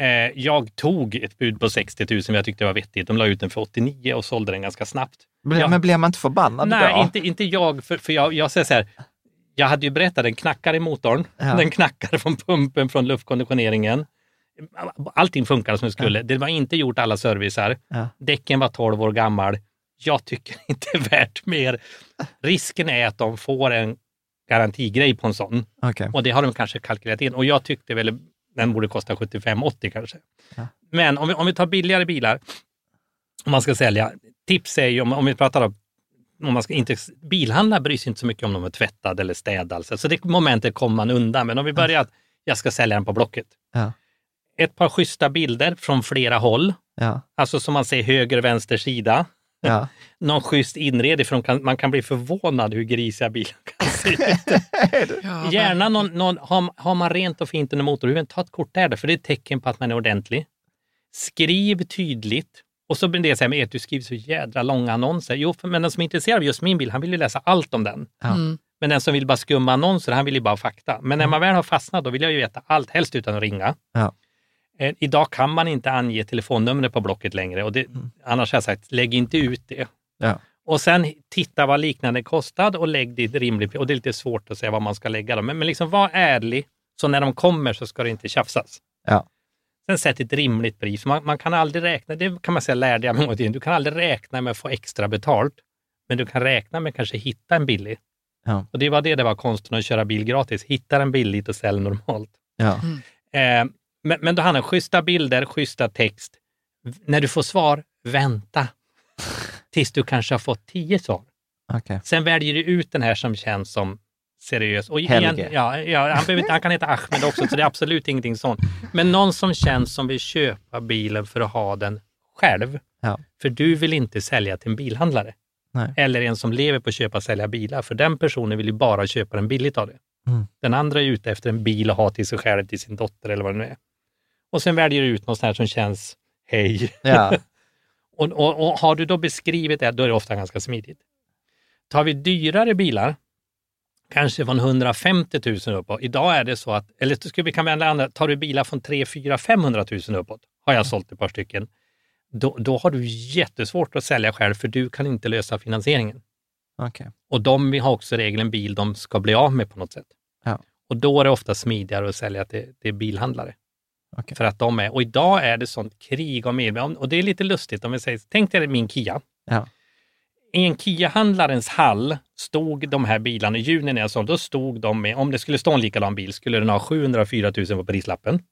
eh, jag tog ett bud på 60 000 för jag tyckte det var vettigt. De la ut den för 89 och sålde den ganska snabbt. Ble, Ja. Men blev man inte förbannad Nej, då? inte, inte jag, för, för jag, jag säger så här, jag hade ju berättat, den knackar i motorn, Ja. den knackar från pumpen, från luftkonditioneringen. Allting funkade som det skulle. Det var inte gjort alla servicer. Ja. Däcken var 12 år gammal. Jag tycker inte är värt mer. Risken är att de får en garantigrej på en sån Okej. och det har de kanske kalkylerat in. Och jag tyckte väl den borde kosta 75-80 kanske. Ja. Men om vi, om vi tar billigare bilar, om man ska sälja, tips är ju om, om vi pratar om om man ska inte, bilhandlare bryr sig inte så mycket om de är tvättade eller städade. Så det momentet kommer man undan. Men om vi börjar att jag ska sälja den på Blocket. Ja. Ett par schyssta bilder från flera håll. Ja. Alltså som man ser höger och vänster sida. Ja. Någon schysst inredning, för kan, man kan bli förvånad hur grisiga bilar kan se ut. Ja, Gärna någon, någon har, har man rent och fint under motorhuven, ta ett kort där, för det är ett tecken på att man är ordentlig. Skriv tydligt. Och så blir det så här med att du skriver så jädra långa annonser. Jo, för, men den som är intresserad av just min bil, han vill ju läsa allt om den. Ja. Mm. Men den som vill bara skumma annonser, han vill ju bara ha fakta. Men när man väl har fastnat, då vill jag ju veta allt, helst utan att ringa. Ja. Eh, idag kan man inte ange telefonnumret på Blocket längre. Och det, Annars har jag sagt, lägg inte ut det. Ja. Och sen titta vad liknande kostad och lägg ett rimligt Och det är lite svårt att säga vad man ska lägga dem. Men, men liksom var ärlig, så när de kommer så ska det inte tjafsas. Ja. Sen sätt ett rimligt pris. Man, man kan aldrig räkna, det kan man säga lärde jag mig. Du kan aldrig räkna med att få extra betalt, men du kan räkna med att kanske hitta en billig. Ja. Och det var det det var konsten att köra bil gratis. Hitta den billigt och sälj normalt. Ja. Eh, men, men då handlar det om schyssta bilder, schyssta text. När du får svar, vänta tills du kanske har fått tio svar. Okej. Sen väljer du ut den här som känns som seriös. Och Helge. ja, ja, han, behöver, han kan heta Ahmed också, så det är absolut ingenting sånt. Men någon som känns som vill köpa bilen för att ha den själv. Ja. För du vill inte sälja till en bilhandlare. Nej. Eller en som lever på att köpa och sälja bilar. För den personen vill ju bara köpa den billigt av det. Mm. Den andra är ute efter en bil att ha till sig själv, till sin dotter eller vad det nu är. Och sen väljer du ut något här som känns hej. Ja. Och, och, och har du då beskrivit det, då är det ofta ganska smidigt. Tar vi dyrare bilar, kanske från 150 000 uppåt. Idag är det så att, eller ska vi kan vända andra, tar du bilar från 3, 4, 500 000 uppåt, har jag sålt ett par stycken, då, då har du jättesvårt att sälja själv för du kan inte lösa finansieringen. Okej. Och de har också regeln bil de ska bli av med på något sätt. Ja. Och då är det ofta smidigare att sälja till, till bilhandlare. Okej. För att de är, och idag är det sånt krig om el. Och det är lite lustigt om vi säger, tänk dig min Kia. Ja. I en Kia-handlarens hall stod de här bilarna, i juni när jag sålde, då stod de med, om det skulle stå en likadan bil, skulle den ha 704 000 på prislappen.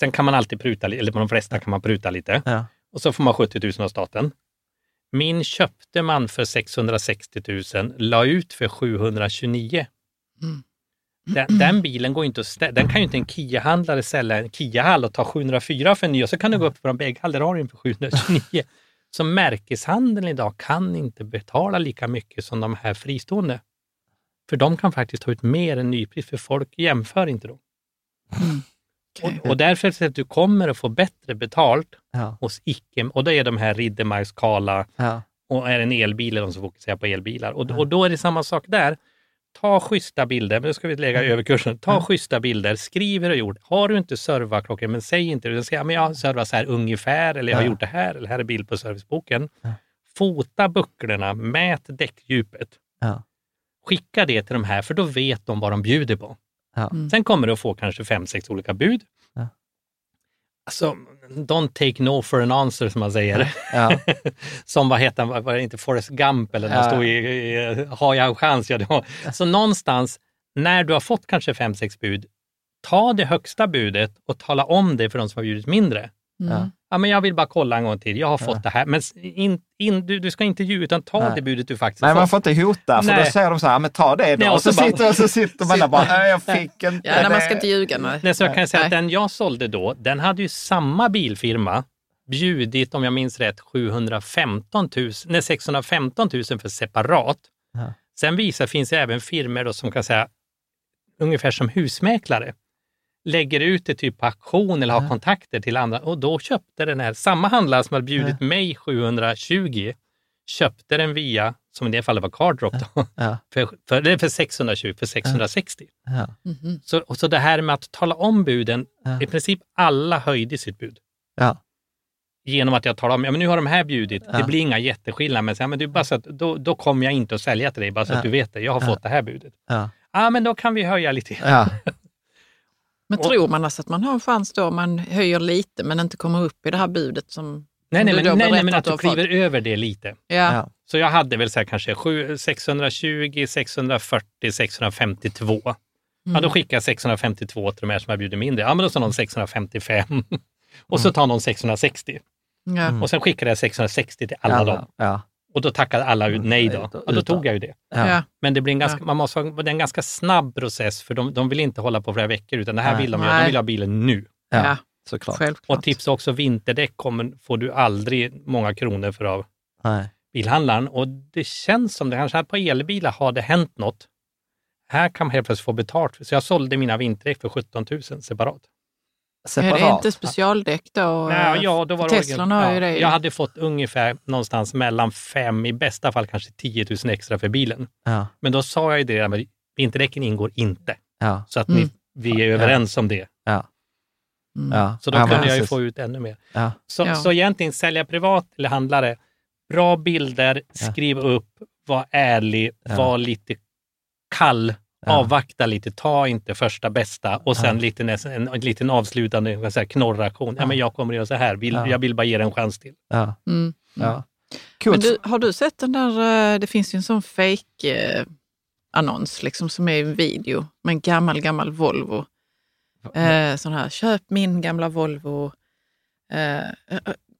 Sen kan man alltid pruta, eller på de flesta kan man pruta lite. Ja. Och så får man 70 000 av staten. Min köpte man för 660 000, la ut för 729. Den, den bilen går inte att stä- den kan ju inte en Kia-handlare sälja en Kia-hall och ta 704 för en ny och så kan du gå upp på de bägge där har du den för 729. Så märkeshandeln idag kan inte betala lika mycket som de här fristående. För de kan faktiskt ta ut mer än nypris, för folk jämför inte då. Okej. Och, och därför så att du kommer att få bättre betalt Ja. hos icke, och det är de här Riddermarks, Kala Ja. och är en elbil är de som fokuserar på elbilar. Och, och då är det samma sak där. Ta schyssta bilder, men nu ska vi lägga över kursen. Ta schyssta bilder, skriv hur du har gjort. Har du inte servarklockor, men säg inte det. Säg, ja, men jag har servat så här ungefär, eller jag har Ja. gjort det här, eller här är bild på serviceboken. Fota bucklorna, mät däckdjupet. Ja. Skicka det till de här, för då vet de vad de bjuder på. Ja. Sen kommer du att få kanske fem, sex olika bud. Ja. Alltså, don't take no for an answer som man säger. Ja. som vad heter han, var det inte Forrest Gump eller Ja. stod i, i Har jag en chans? Ja, var. Så någonstans, när du har fått kanske fem, sex bud, ta det högsta budet och tala om det för de som har bjudit mindre. Ja. Ja, men jag vill bara kolla en gång till, jag har fått det här. Men in, in, du, du ska inte ljuga, utan ta Nej. det budet du faktiskt Nej, man får inte hota, för då Nej. säger de så här, men ta det då. Nej, och och så, så bara- sitter, så sitter man där bara, nej jag fick inte Ja, nej, man det." ska inte ljuga. Nej. Nej, så jag kan säga att den jag sålde då, den hade ju samma bilfirma bjudit, om jag minns rätt, 715 000, nej, 615 000 för separat. Ja. Sen visar finns det även firmor då som kan säga, ungefär som husmäklare, lägger ut det typ på auktion eller har kontakter till andra och då köpte den här, samma handlare som hade bjudit mig 720, köpte den via, som i det fallet var Cardrop då, Ja. för, för, för 620, för 660. Ja. Så, och så det här med att tala om buden, Ja. i princip alla höjde sitt bud. Ja. Genom att jag talade om, ja men nu har de här bjudit, Ja. det blir inga jätteskillnader, men, så, ja, men är bara så att, då, då kommer jag inte att sälja till dig, bara så Ja. att du vet det. Jag har Ja. fått det här budet. Ja. Ja, men då kan vi höja lite. Ja. Men tror man alltså att man har en chans då om man höjer lite men inte kommer upp i det här budet som Nej, nej, men, nej, nej, men att du har fått? kliver över det lite. Ja. Ja. Så jag hade väl så här kanske sju- 620, 640, 652. Ja, Mm. då skickar jag 652 till de här som har bjudit mindre. Ja, men då sa någon 655. och så tar någon 660. Ja. Och sen skickade jag 660 till alla Alla. dem. Ja. Och då tackade alla ut nej då. Ja, då tog jag ju det. Ja. Men det blir en ganska, Ja. man måste, det är en ganska snabb process för de, de vill inte hålla på flera veckor utan det här Nej. vill de göra. De vill ha bilen nu. Ja. Ja. Såklart. Självklart. Och tips också, vinterdäck kommer, får du aldrig många kronor för av Nej. bilhandlaren. Och det känns som det, kanske på elbilar har det hänt något. Här kan man helt plötsligt få betalt. Så jag sålde mina vinterdäck för 17 000 separat. Är det inte specialdäck då? Nej, ja, då var Teslan har ju det. Jag hade fått ungefär någonstans mellan fem, i bästa fall kanske 10 000 extra för bilen. Ja. Men då sa jag ju det, men vinterdäcken ingår inte. Ja. Så att Mm. ni, vi är överens om det. Mm. Så då kunde jag ju få ut ännu mer. Så, så egentligen sälja privat eller handlare, bra bilder, skriv upp, var ärlig, var lite kall, Ja. avvakta lite, ta inte första bästa och sen Ja. lite, en, en liten avslutande säger jag, knorraktion. Ja. Ja. men jag kommer att göra så här, vill, Ja. jag vill bara ge dig en chans till. Ja. Mm. Ja. Men Coolt. du, har du sett den där, eh, det finns ju en sån fake eh, annons liksom som är en video med en gammal, gammal Volvo. Eh, sån här, köp min gamla Volvo. Eh, eh,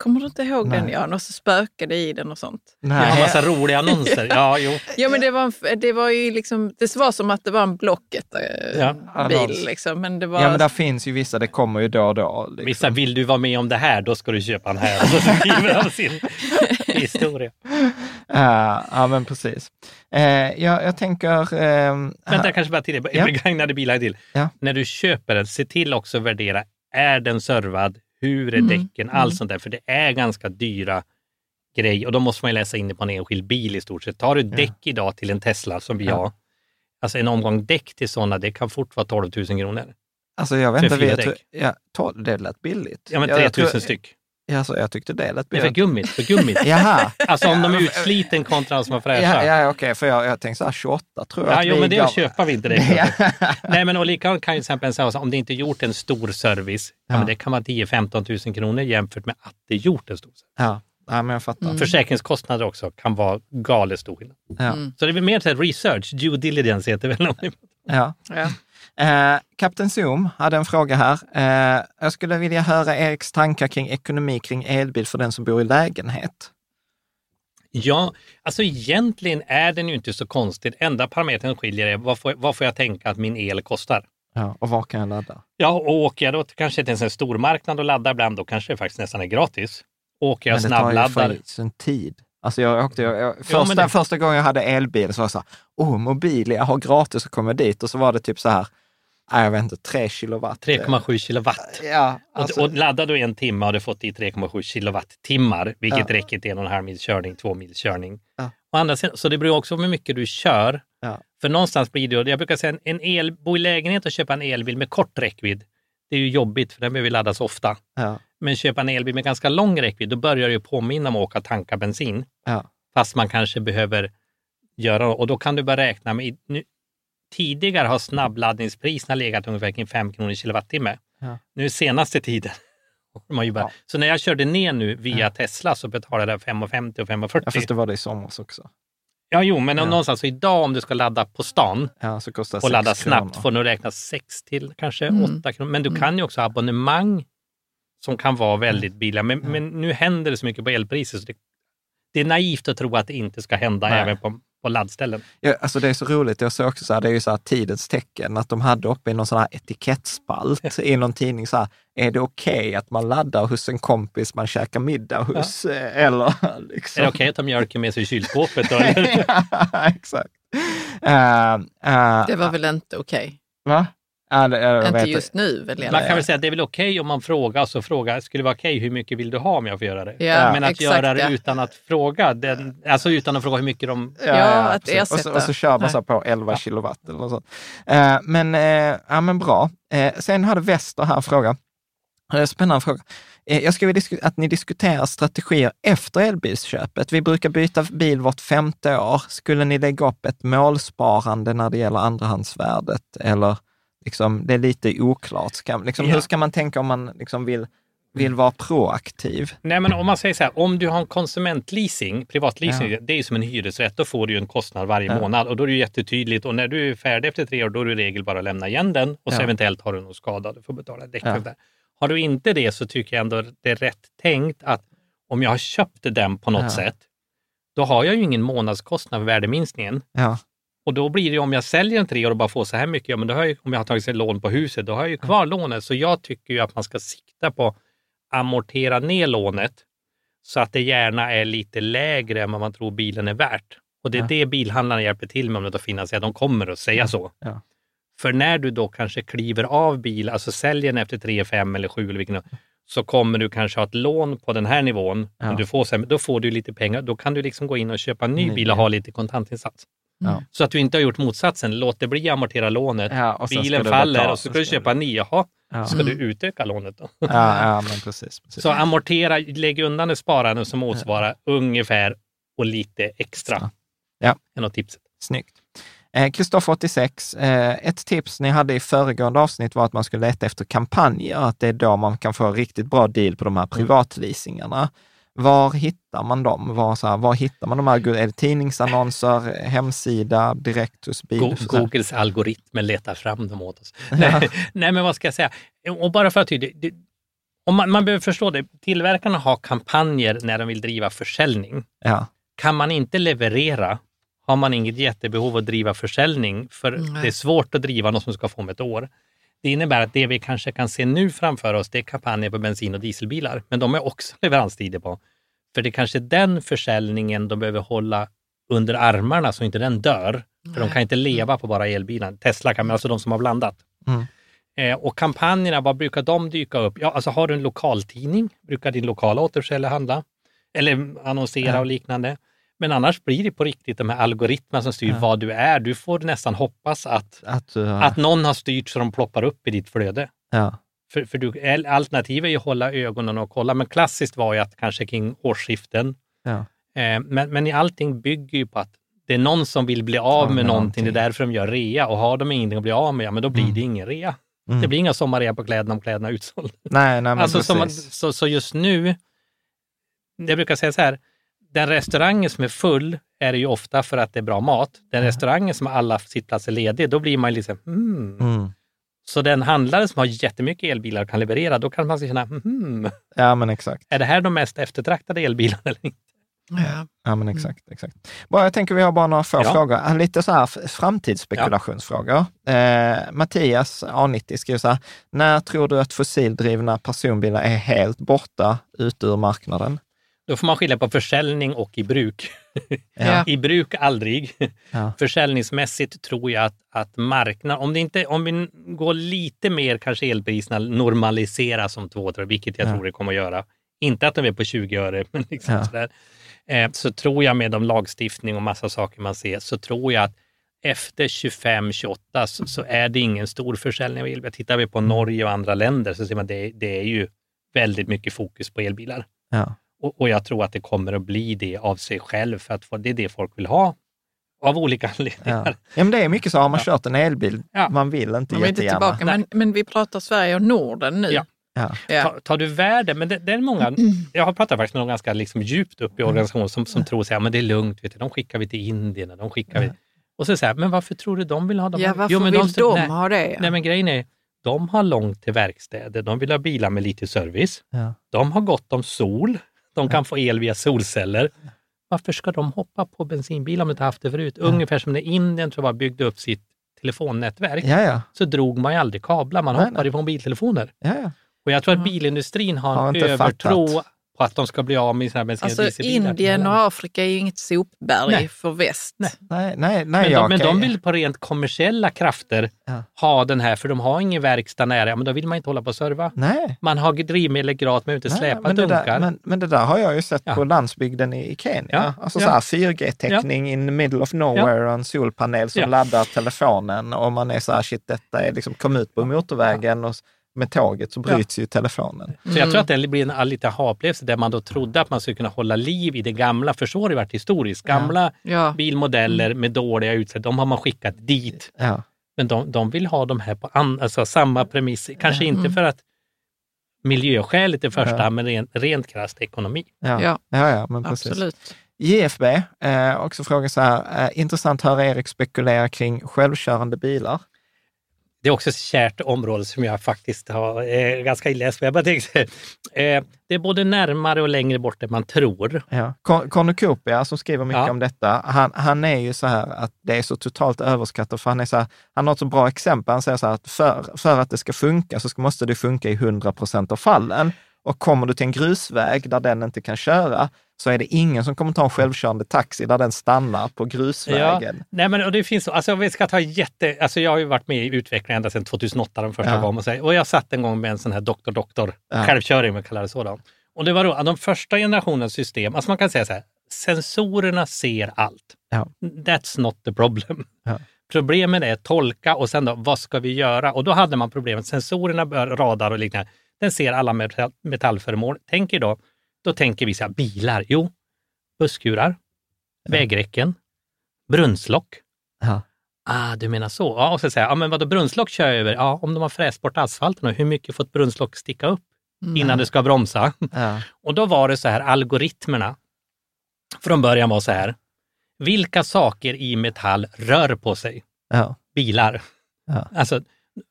kommer du inte ihåg den Nej. Jan? Och så spökade i den och sånt. Nej. massa roliga annonser. Ja, jo. Ja men det var, en, det var ju liksom, det var som att det var en Blocket-bil Ja. Annons. liksom. Men det var, Ja, men där finns ju vissa, det kommer ju då och då. Liksom. Vissa, vill du vara med om det här, då ska du köpa en här. Och så skriver han sin historia. Ja, ja, men precis. Eh, jag, jag tänker... ehm, Vänta, jag kanske bara till det. Ja. Begagnade bilar till. Ja. När du köper den, se till också att värdera. Är den servad? Hur är Mm, däcken? Allt sånt där. För det är ganska dyra grejer och då måste man ju läsa in det på en enskild bil i stort sett. Tar du däck idag till en Tesla som vi Ja. har, Alltså en omgång däck till sådana, det kan fort vara 12 000 kronor. Alltså jag vet inte, vet, ja, det lät billigt. Ja, men Jag- 3 jag 000 tror- styck. Alltså, jag tyckte det lät Det är för gummit, för gummit. Jaha. Alltså om de är utsliten kontra de som är fräscha. Ja, ja okej, för jag, jag tänkte så här 28 tror jag Ja, att jo, men det gav- köper vi inte. Ja. Nej, men och likadant kan ju till exempel säga om det inte gjort en stor service, ja. Ja. men det kan vara 10-15 000 kronor jämfört med att det är gjort en stor service. Ja, ja, men jag fattar. Försäkringskostnader också kan vara galet stor skillnad. Ja. Så det är mer så research, due diligence heter det väl. ni- Ja. Eh, Kapten Zoom hade en fråga här. Eh, jag skulle vilja höra Eriks tankar kring ekonomi kring elbil för den som bor i lägenhet. Ja, alltså egentligen är den ju inte så konstig. Enda parametern skiljer är vad får, vad får jag tänka att min el kostar? Ja, och var kan jag ladda? Ja, och åker jag då kanske till en stormarknad och laddar ibland, då kanske det faktiskt nästan är gratis. Åker jag Men det tar ju snabbladdar, för tid. Alltså jag åkte, jag, jag, första, det- första gången jag hade elbil så var jag så här, oh, mobil, jag har gratis att komma dit. Och så var det typ så här, nej, jag vet inte, tre kilowatt. 3,7 kilowatt. Ja, Och- alltså, och laddar du en timme har du fått i 3,7 kilowattimmar, vilket Ja. räcker till en och en halv mils körning, två mils körning. Ja. Å andra sidan, så det beror också på hur mycket du kör. Ja. För någonstans blir det, jag brukar säga en el, bo i lägenhet och köpa en elbil med kort räckvidd, det är ju jobbigt för den behöver laddas ofta. ja, Men köpa en elbil med ganska lång räckvidd, då börjar det ju påminna om att åka och tanka bensin. ja, Fast man kanske behöver göra, och då kan du börja räkna med, nu, tidigare har snabbladdningspriserna legat ungefär kring 5 kronor kilowattimme. Ja. Nu senaste tiden, Ja. så när jag körde ner nu via Ja. Tesla så betalade jag 5,50 och 5,40. ja, fast det var det i somras också. Ja, jo, men Ja. någonstans så idag om du ska ladda på stan Ja, så kostar och ladda snabbt kronor. får du räkna 6 till kanske Mm. 8 kronor. Men du kan ju också ha abonnemang som kan vara Mm. väldigt billiga. Men, men nu händer det så mycket på elpriser så det, det är naivt att tro att det inte ska hända Nej. även på, på laddställen. Ja, alltså det är så roligt, jag såg också så här, det är ju så här tidens tecken, att de hade uppe i någon sån här etikettspalt i någon tidning så här, är det okej att man laddar hos en kompis man käkar middag hos? Eh, Eller liksom. Är det okej att ta mjölken med sig i kylskåpet? Då, eller? ja, exakt. Eh, eh, Det var väl inte okej? Va? Ja, det, jag Inte vet just nu väl? Man kan väl säga att det är väl okej om man frågar, så fråga, skulle det vara okej, hur mycket vill du ha om jag får göra det? Ja, Men att exakt, göra det ja. utan att fråga, den, alltså utan att fråga hur mycket de... Ja, att precis. och, så, ersätta. och så kör man så på 11 kilowatt eller något sånt. Eh, men, eh, ja, men bra. Eh, sen hade Wester här en fråga. Eh, Spännande fråga. Eh, Jag skulle vilja att ni diskuterar strategier efter elbilsköpet. Vi brukar byta bil vart femte år. Skulle ni lägga upp ett målsparande när det gäller andrahandsvärdet? Eller liksom, det är lite oklart. Ska, liksom, Ja. Hur ska man tänka om man liksom vill, vill vara proaktiv? Nej, men om man säger så här, om du har en konsumentleasing, privatleasing, det är ju som en hyresrätt, då får du en kostnad varje Ja. månad och då är det jättetydligt och när du är färdig efter tre år, då är det i regel bara att lämna igen den och så Ja. eventuellt har du någon skada, du får betala däck Ja. och där. Har du inte det så tycker jag ändå det är rätt tänkt att om jag har köpt den på något Ja. sätt, då har jag ju ingen månadskostnad för värdeminskningen. Ja, Och då blir det om jag säljer en tre år och bara får så här mycket, ja, men då har jag, om jag har tagit sig lån på huset, då har jag ju kvar lånet. Så jag tycker ju att man ska sikta på att amortera ner lånet så att det gärna är lite lägre än vad man tror bilen är värt. Och det är Ja. det bilhandlarna hjälper till med om det finansiellt. De kommer att säga så. ja. För när du då kanske kliver av bil, alltså säljer den efter 3, 5 eller 7 eller vilken, så kommer du kanske ha ett lån på den här nivån. Ja. Du får då får du lite pengar. Då kan du liksom gå in och köpa en ny Ny bil och ha lite kontantinsats. Ja. Så att du inte har gjort motsatsen. Låt det bli amortera lånet. Ja, Bilen faller betala, och så ska du köpa en ny. Jaha, Ja. ska du utöka lånet då? Ja, ja men precis. precis. Så amortera, lägg undan ett sparande som motsvarar ungefär och lite extra. Ja. Är något tipset. Snyggt. Kristoffer 86, eh, ett tips ni hade i föregående avsnitt var att man skulle leta efter kampanjer, att det är då man kan få riktigt bra deal på de här privatleasingarna. Var hittar man dem? Var, så här, var hittar man de här? Är det tidningsannonser, hemsida, direkt hos bil? Googles algoritmer letar fram dem åt oss. Nej, nej, men vad ska jag säga? Och bara för att det, om man, man behöver förstå det, tillverkarna har kampanjer när de vill driva försäljning. Ja, Kan man inte leverera har man inget jättebehov att driva försäljning, för Nej. det är svårt att driva något som ska få om ett år. Det innebär att det vi kanske kan se nu framför oss, det är kampanjer på bensin och dieselbilar, men de är också leveranstider på. För det är kanske den försäljningen de behöver hålla under armarna så inte den dör. För de kan inte leva på bara elbilar. Tesla kan, men alltså de som har blandat. Mm. Eh, och kampanjerna, vad brukar de dyka upp? Ja, alltså har du en lokaltidning, brukar din lokala återförsäljare handla? Eller annonsera Ja. och liknande. Men annars blir det på riktigt de här algoritmerna som styr Ja. vad du är. Du får nästan hoppas att, Att, har- att någon har styrt så de ploppar upp i ditt flöde. ja. För, för du, alternativet är ju att hålla ögonen och kolla, men klassiskt var ju att kanske kring årsskiften. Ja. Eh, men, men allting bygger ju på att det är någon som vill bli av med med någonting. någonting. Det är därför de gör rea och har de ingenting att bli av med, ja men då blir Mm. det ingen rea. Mm. Det blir inga sommarrea på kläderna om kläderna är utsålda. Nej, nej, men Alltså, som, precis. så, så just nu, jag brukar säga så här, den restaurangen som är full är det ju ofta för att det är bra mat. Den restaurangen som har alla sittplatser lediga, då blir man liksom, hmm. Mm. Så den handlare som har jättemycket elbilar och kan leverera, då kan man känna, hmm, Ja, men exakt. är det här de mest eftertraktade elbilarna eller inte? Ja. Ja, men exakt. exakt. Bara, jag tänker vi har bara några få Ja. frågor. Lite så här framtidsspekulationsfrågor. Eh, Mattias, A90, skriver så här. När tror du att fossildrivna personbilar är helt borta ut ur marknaden? Då får man skilja på försäljning och i bruk. Ja. I bruk aldrig. Ja. Försäljningsmässigt tror jag att, att marknaden, om, det inte, om vi går lite mer kanske elpriserna normaliseras om två, tre, vilket jag Ja. tror det kommer att göra. Inte att de är på 20 öre, men liksom Ja. sådär. Eh, så tror jag med de lagstiftning och massa saker man ser, så tror jag att efter 25-28 så, så är det ingen stor försäljning av elbilar. Tittar vi på Norge och andra länder så ser man att det, det är ju väldigt mycket fokus på elbilar. Ja. Och, och jag tror att det kommer att bli det av sig själv, för att få- det är det folk vill ha av olika Ja. anledningar. ja, men det är mycket så, har man kört en elbil, Ja. man vill inte Man vill inte jättegärna. tillbaka, men, men vi pratar Sverige och Norden nu. Ja. Ja. Ja. Ta, tar du värde, men det, det är många, jag har pratat faktiskt med någon ganska liksom djupt upp i organisationen som, som tror att men det är lugnt, vet du, de skickar vi till Indien de skickar vi... Och så säger men varför tror du de vill ha dem? Ja, varför Jo, men vill de, nej, ha det? Nej, men grejen är, de har långt till verkstäder, de vill ha bilar med lite service, Ja. de har gott om sol, de kan få el via solceller. Varför ska de hoppa på bensinbilar om de inte haft det förut? Ungefär som när Indien tror jag byggde upp sitt telefonnätverk, Ja, ja. så drog man ju aldrig kablar, man Nej, hoppade nej. på mobiltelefoner. ja, ja. Och jag tror att bilindustrin har, Har en övertro fattat. På att de ska bli av med sina bensin och Alltså. Indien och Afrika är ju inget sopberg Nej. för väst. Nej. Nej, nej, nej. men, de, men de vill på rent kommersiella krafter Ja. ha den här, för de har ingen verkstad nära, ja, men då vill man inte hålla på och serva. Nej. Man har drivmedel gratis, men inte Nej, släpa men, det dunkar. där, men, men det där har jag ju sett Ja. på landsbygden i, i Kenya. Ja, Alltså ja. så här 4G-täckning in the middle of nowhere och en solpanel som Ja. laddar telefonen och man är så här, shit detta är liksom, kom ut på motorvägen och med tåget så bryts ju telefonen. Så jag tror att det blir en lite aha-upplevelse där man då trodde att man skulle kunna hålla liv i det gamla, för så har det varit historiskt. Gamla Ja. bilmodeller med dåliga utsläpp, de har man skickat dit. Ja. Men de, de vill ha de här på an, alltså samma premisser. Kanske inte för att miljöskälet i första Ja. hand, men rent, rent krasst ekonomi. Ja. Ja. Ja. Ja, men precis. Absolut. JFB eh, också frågar så här, eh, intressant att höra Erik spekulera kring självkörande bilar. Det är också ett kärt område som jag faktiskt har eh, ganska jag bara tänkte, eh, det är både närmare och längre bort än man tror. Ja. Cornucopia som skriver mycket Ja. om detta, han, han är ju så här att det är så totalt överskattat, för han, är så här, han har ett så bra exempel. Han säger så här att för, för att det ska funka så ska, måste det funka i 100 procent av fallen. Och kommer du till en grusväg där den inte kan köra, så är det ingen som kommer ta en självkörande taxi där den stannar på grusvägen. Nej, men och det finns, alltså, vi ska ta jätte, alltså, jag har ju varit med i utvecklingen ända sedan 2008 den första Ja. gången. Och, så, och jag satt en gång med en sån här doktor doktor Ja. självkörning, jag kallar det så. Då. Och det var då, de första generationens system, alltså man kan säga så här, sensorerna ser allt. Ja. That's not the problem. Ja. Problemet är tolka och sen då, vad ska vi göra? Och då hade man problemet, sensorerna, radar och liknande, den ser alla metall, metallföremål. Tänker då, då tänker vi så här, bilar, jo, busskurar, vägräcken, brunnslock. Ja. Ah, du menar så? Ja, och så säger jag, ja, men vadå brunnslock kör jag över? Ja, om de har fräst bort asfalten, och hur mycket får ett brunnslock sticka upp innan det ska bromsa? Ja. Och då var det så här, algoritmerna från början var så här, vilka saker i metall rör på sig? Ja. Bilar. Ja. Alltså,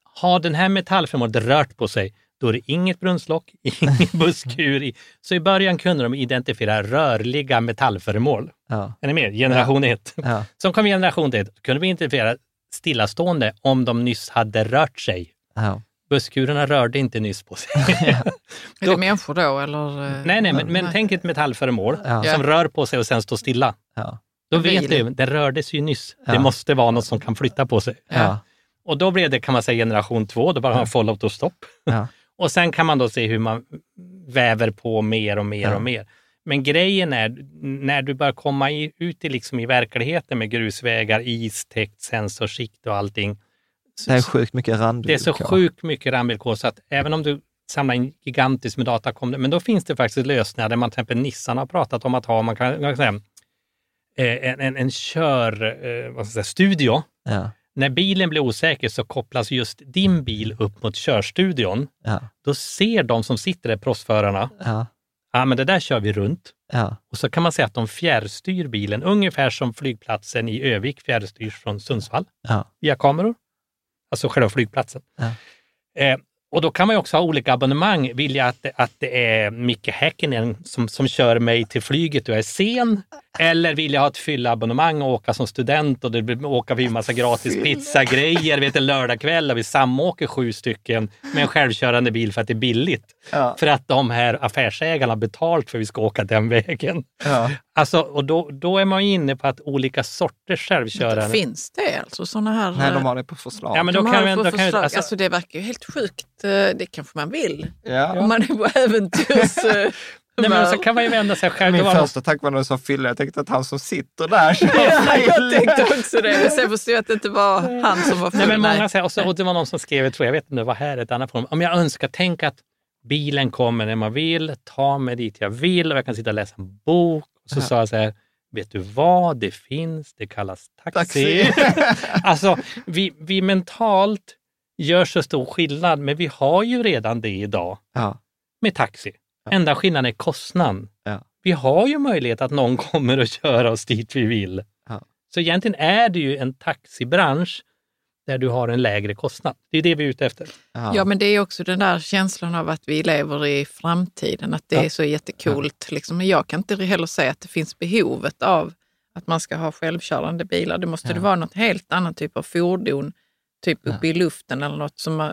har den här metallföremålet rört på sig, då är det inget brunnslock, ingen busskur. i. Så i början kunde de identifiera rörliga metallföremål. Ja. Är ni med? Generation 1. Ja. Som kom generation 1, kunde vi identifiera stillastående om de nyss hade rört sig. Ja. Busskurerna rörde inte nyss på sig. Är det människor då eller? eh, nej, nej, men, men tänk ett metallföremål Ja. som rör på sig och sen står stilla. Ja. Då vet du, det rördes ju nyss. Ja. Det måste vara något som kan flytta på sig. Ja. Och då blev det, kan man säga, generation två, då bara har man follow to stopp. Och sen kan man då se hur man väver på mer och mer Ja. och mer. Men grejen är, när du börjar komma i, ut i, liksom i verkligheten med grusvägar, is, täckt sensorskikt och allting. Det är sjukt mycket Det är randvillkor. så sjukt mycket randvillkor så att även om du samlar in gigantiskt med data, kom det- men då finns det faktiskt lösningar där man till exempel Nissan har pratat om att ha, man kan, man kan säga, eh, en, en, en kör, eh, vad ska jag säga, studio. Ja, När bilen blir osäker så kopplas just din bil upp mot körstudion. ja, Då ser de som sitter där, proffsförarna, ja, ja men det där kör vi runt. ja, Och så kan man säga att de fjärrstyr bilen, ungefär som flygplatsen i Övik fjärrstyrs från Sundsvall ja, via kameror. Alltså själva flygplatsen. Ja. Eh, och då kan man också ha olika abonnemang. Vill jag att, att det är Micke Häkkinen som, som kör mig till flyget och jag är sen? Eller vill jag ha ett fyllabonnemang och åka som student och det blir, åka vi massa gratis pizzagrejer vet, en lördagkväll och vi samåker sju stycken med en självkörande bil för att det är billigt. Ja. För att de här affärsägarna har betalt för att vi ska åka den vägen. ja. Alltså, och då, då är man ju inne på att olika sorters självkörande... Finns det alltså sådana här... Nej, de har det på förslag. Ja, men då de kan har vi, det då på kan vi, alltså, alltså, det verkar ju helt sjukt. Eh, Det kanske man vill. Ja. Om man är på äventyrs... Nej, men så kan man ju vända sig själv. Min Det var- första tanke var när du sa fylla, jag tänkte att han som sitter där kör Ja, jag tänkte också det. Men sen förstod jag att det inte var han som var full. Nej, men många säger, och, så, och det var någon som skrev, jag tror jag vet inte var här, ett annat forum. Om jag önskar, tänk att bilen kommer när man vill, ta mig dit jag vill och jag kan sitta och läsa en bok. Och så sa jag så här, vet du vad det finns? Det kallas taxi. Taxi. alltså, vi, vi mentalt gör så stor skillnad, men vi har ju redan det idag Ja, med taxi. Enda skillnaden är kostnaden. Ja. Vi har ju möjlighet att någon kommer och köra oss dit vi vill. Ja. Så egentligen är det ju en taxibransch där du har en lägre kostnad. Det är det vi är ute efter. ja. Ja, men det är också den där känslan av att vi lever i framtiden, att det Ja. är så jättekult. Liksom. Men jag kan inte heller säga att det finns behovet av att man ska ha självkörande bilar. Det måste det vara något helt annan typ av fordon, typ uppe i luften eller något som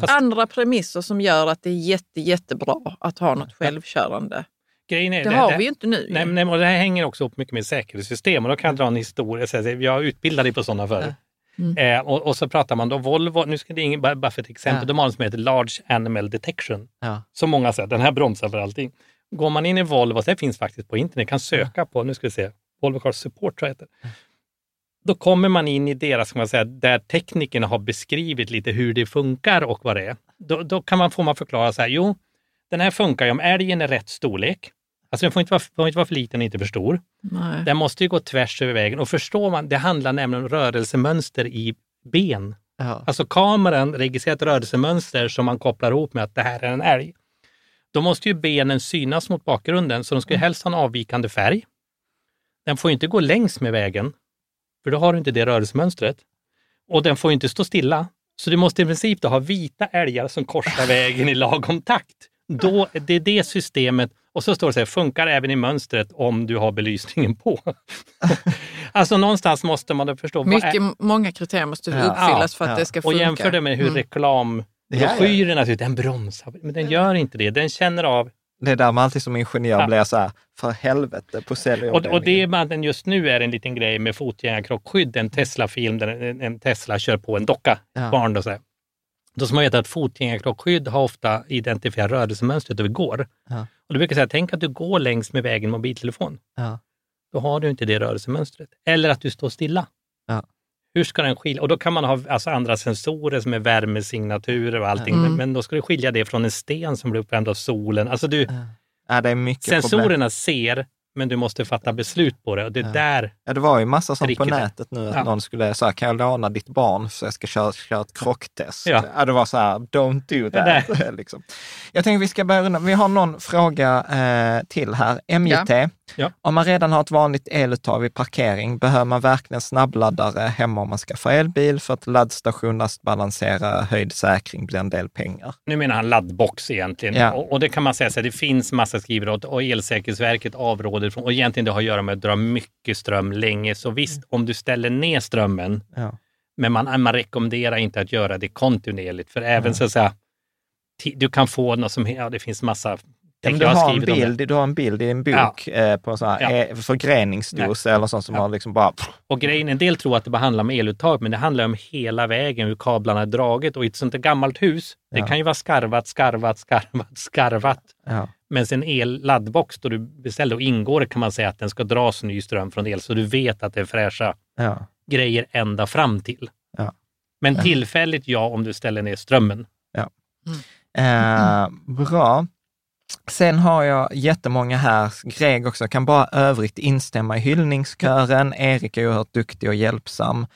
Fast- andra premisser som gör att det är jätte, jättebra att ha något självkörande. Grejen är, Det har vi ju inte nu. Nej, och det här hänger också upp mycket med säkerhetssystem och då kan jag dra en historia. Jag utbildade på sådana förr. Mm. Eh, och, och så pratar man då Volvo, nu ska det ingen, bara bara för ett exempel, Ja. de har något som heter Large Animal Detection. Ja. Som många säger, den här bromsar för allting. Går man in i Volvo, det finns faktiskt på internet, kan söka på, nu ska vi se, Volvo Car Support tror jag heter. Då kommer man in i deras, ska man säga, där teknikerna har beskrivit lite hur det funkar och vad det är. Då, då kan man, får man förklara så här, jo, den här funkar ju om älgen är rätt storlek. Alltså den får inte vara, får inte vara för liten och inte för stor. Nej. Den måste ju gå tvärs över vägen och förstår man, det handlar nämligen om rörelsemönster i ben. Ja. Alltså kameran registrerar ett rörelsemönster som man kopplar ihop med att det här är en älg. Då måste ju benen synas mot bakgrunden, så de ska ju helst ha en avvikande färg. Den får inte gå längs med vägen, för då har du inte det rörelsemönstret. Och den får ju inte stå stilla. Så du måste i princip då ha vita älgar som korsar vägen i lagom takt. Då, det är det systemet. Och så står det så här, funkar även i mönstret om du har belysningen på. alltså någonstans måste man förstå. vad är- Mycket, många kriterier måste Ja. uppfyllas för att Ja. det ska och funka. jämför det med hur Mm. reklambroschyrerna ser ut. Den bromsar, men den gör inte det. Den känner av. Det är där man alltid som ingenjör Ja. blir så här, för helvete på Och, säljavdelningen. och det man just nu är en liten grej med fotgängarkrockskydd, en Tesla-film där en, en Tesla kör på en docka, Ja. barn. Då, så här. då ska man veta att fotgängarkrockskydd har ofta identifierat rörelsemönstret över går. Ja. Och du brukar säga, tänk att du går längs med vägen med mobiltelefon. Ja. Då har du inte det rörelsemönstret. Eller att du står stilla. Ja. Hur ska den skilja? Och då kan man ha alltså andra sensorer som är värmesignaturer och allting. Mm. Men, då ska du skilja det från en sten som blir uppvärmd av solen. Alltså du, Ja, mycket problem. sensorerna ser, men du måste fatta beslut på det. Och det är Ja. där Ja, det var ju massa sånt på nätet nu, att Ja. någon skulle säga, kan jag låna ditt barn så jag ska köra, köra ett krocktest? Ja. det var så här, don't do Det that. liksom. Jag tänker vi ska börja runda. Vi har någon fråga eh, till här. MJT. Ja. Om man redan har ett vanligt eluttag vid parkering, behöver man verkligen snabbladdare hemma om man ska få elbil för att laddstation, lastbalansera, höjd säkring blir en del pengar? Nu menar han laddbox egentligen. Ja. Och, och det kan man säga, så här, det finns massa skriver åt och Elsäkerhetsverket avråder från, och egentligen det har att göra med att dra mycket ström länge. Så visst, om du ställer ner strömmen, Ja. men man, man rekommenderar inte att göra det kontinuerligt, för även så att säga, du kan få något som, ja det finns massa, Men tänk, du, har en bild, du har en bild i en bok eh, på en sån här Ja. eh, förgreningsdos eller sånt som Ja. har liksom bara... Och grejen, en del tror att det bara handlar om eluttag, men det handlar om hela vägen, hur kablarna är draget. Och i ett sånt där gammalt hus, Ja. det kan ju vara skarvat, skarvat, skarvat, skarvat. Ja. Men sen el-laddbox då du beställer, och ingår kan man säga att den ska dras ny ström från el, så du vet att det är fräscha Ja. grejer ända fram till. Ja. Men tillfälligt ja, om du ställer ner strömmen. Eh, bra. Sen har jag jättemånga här, Greg också, kan bara övrigt instämma i hyllningskören. Erik är oerhört duktig och hjälpsam.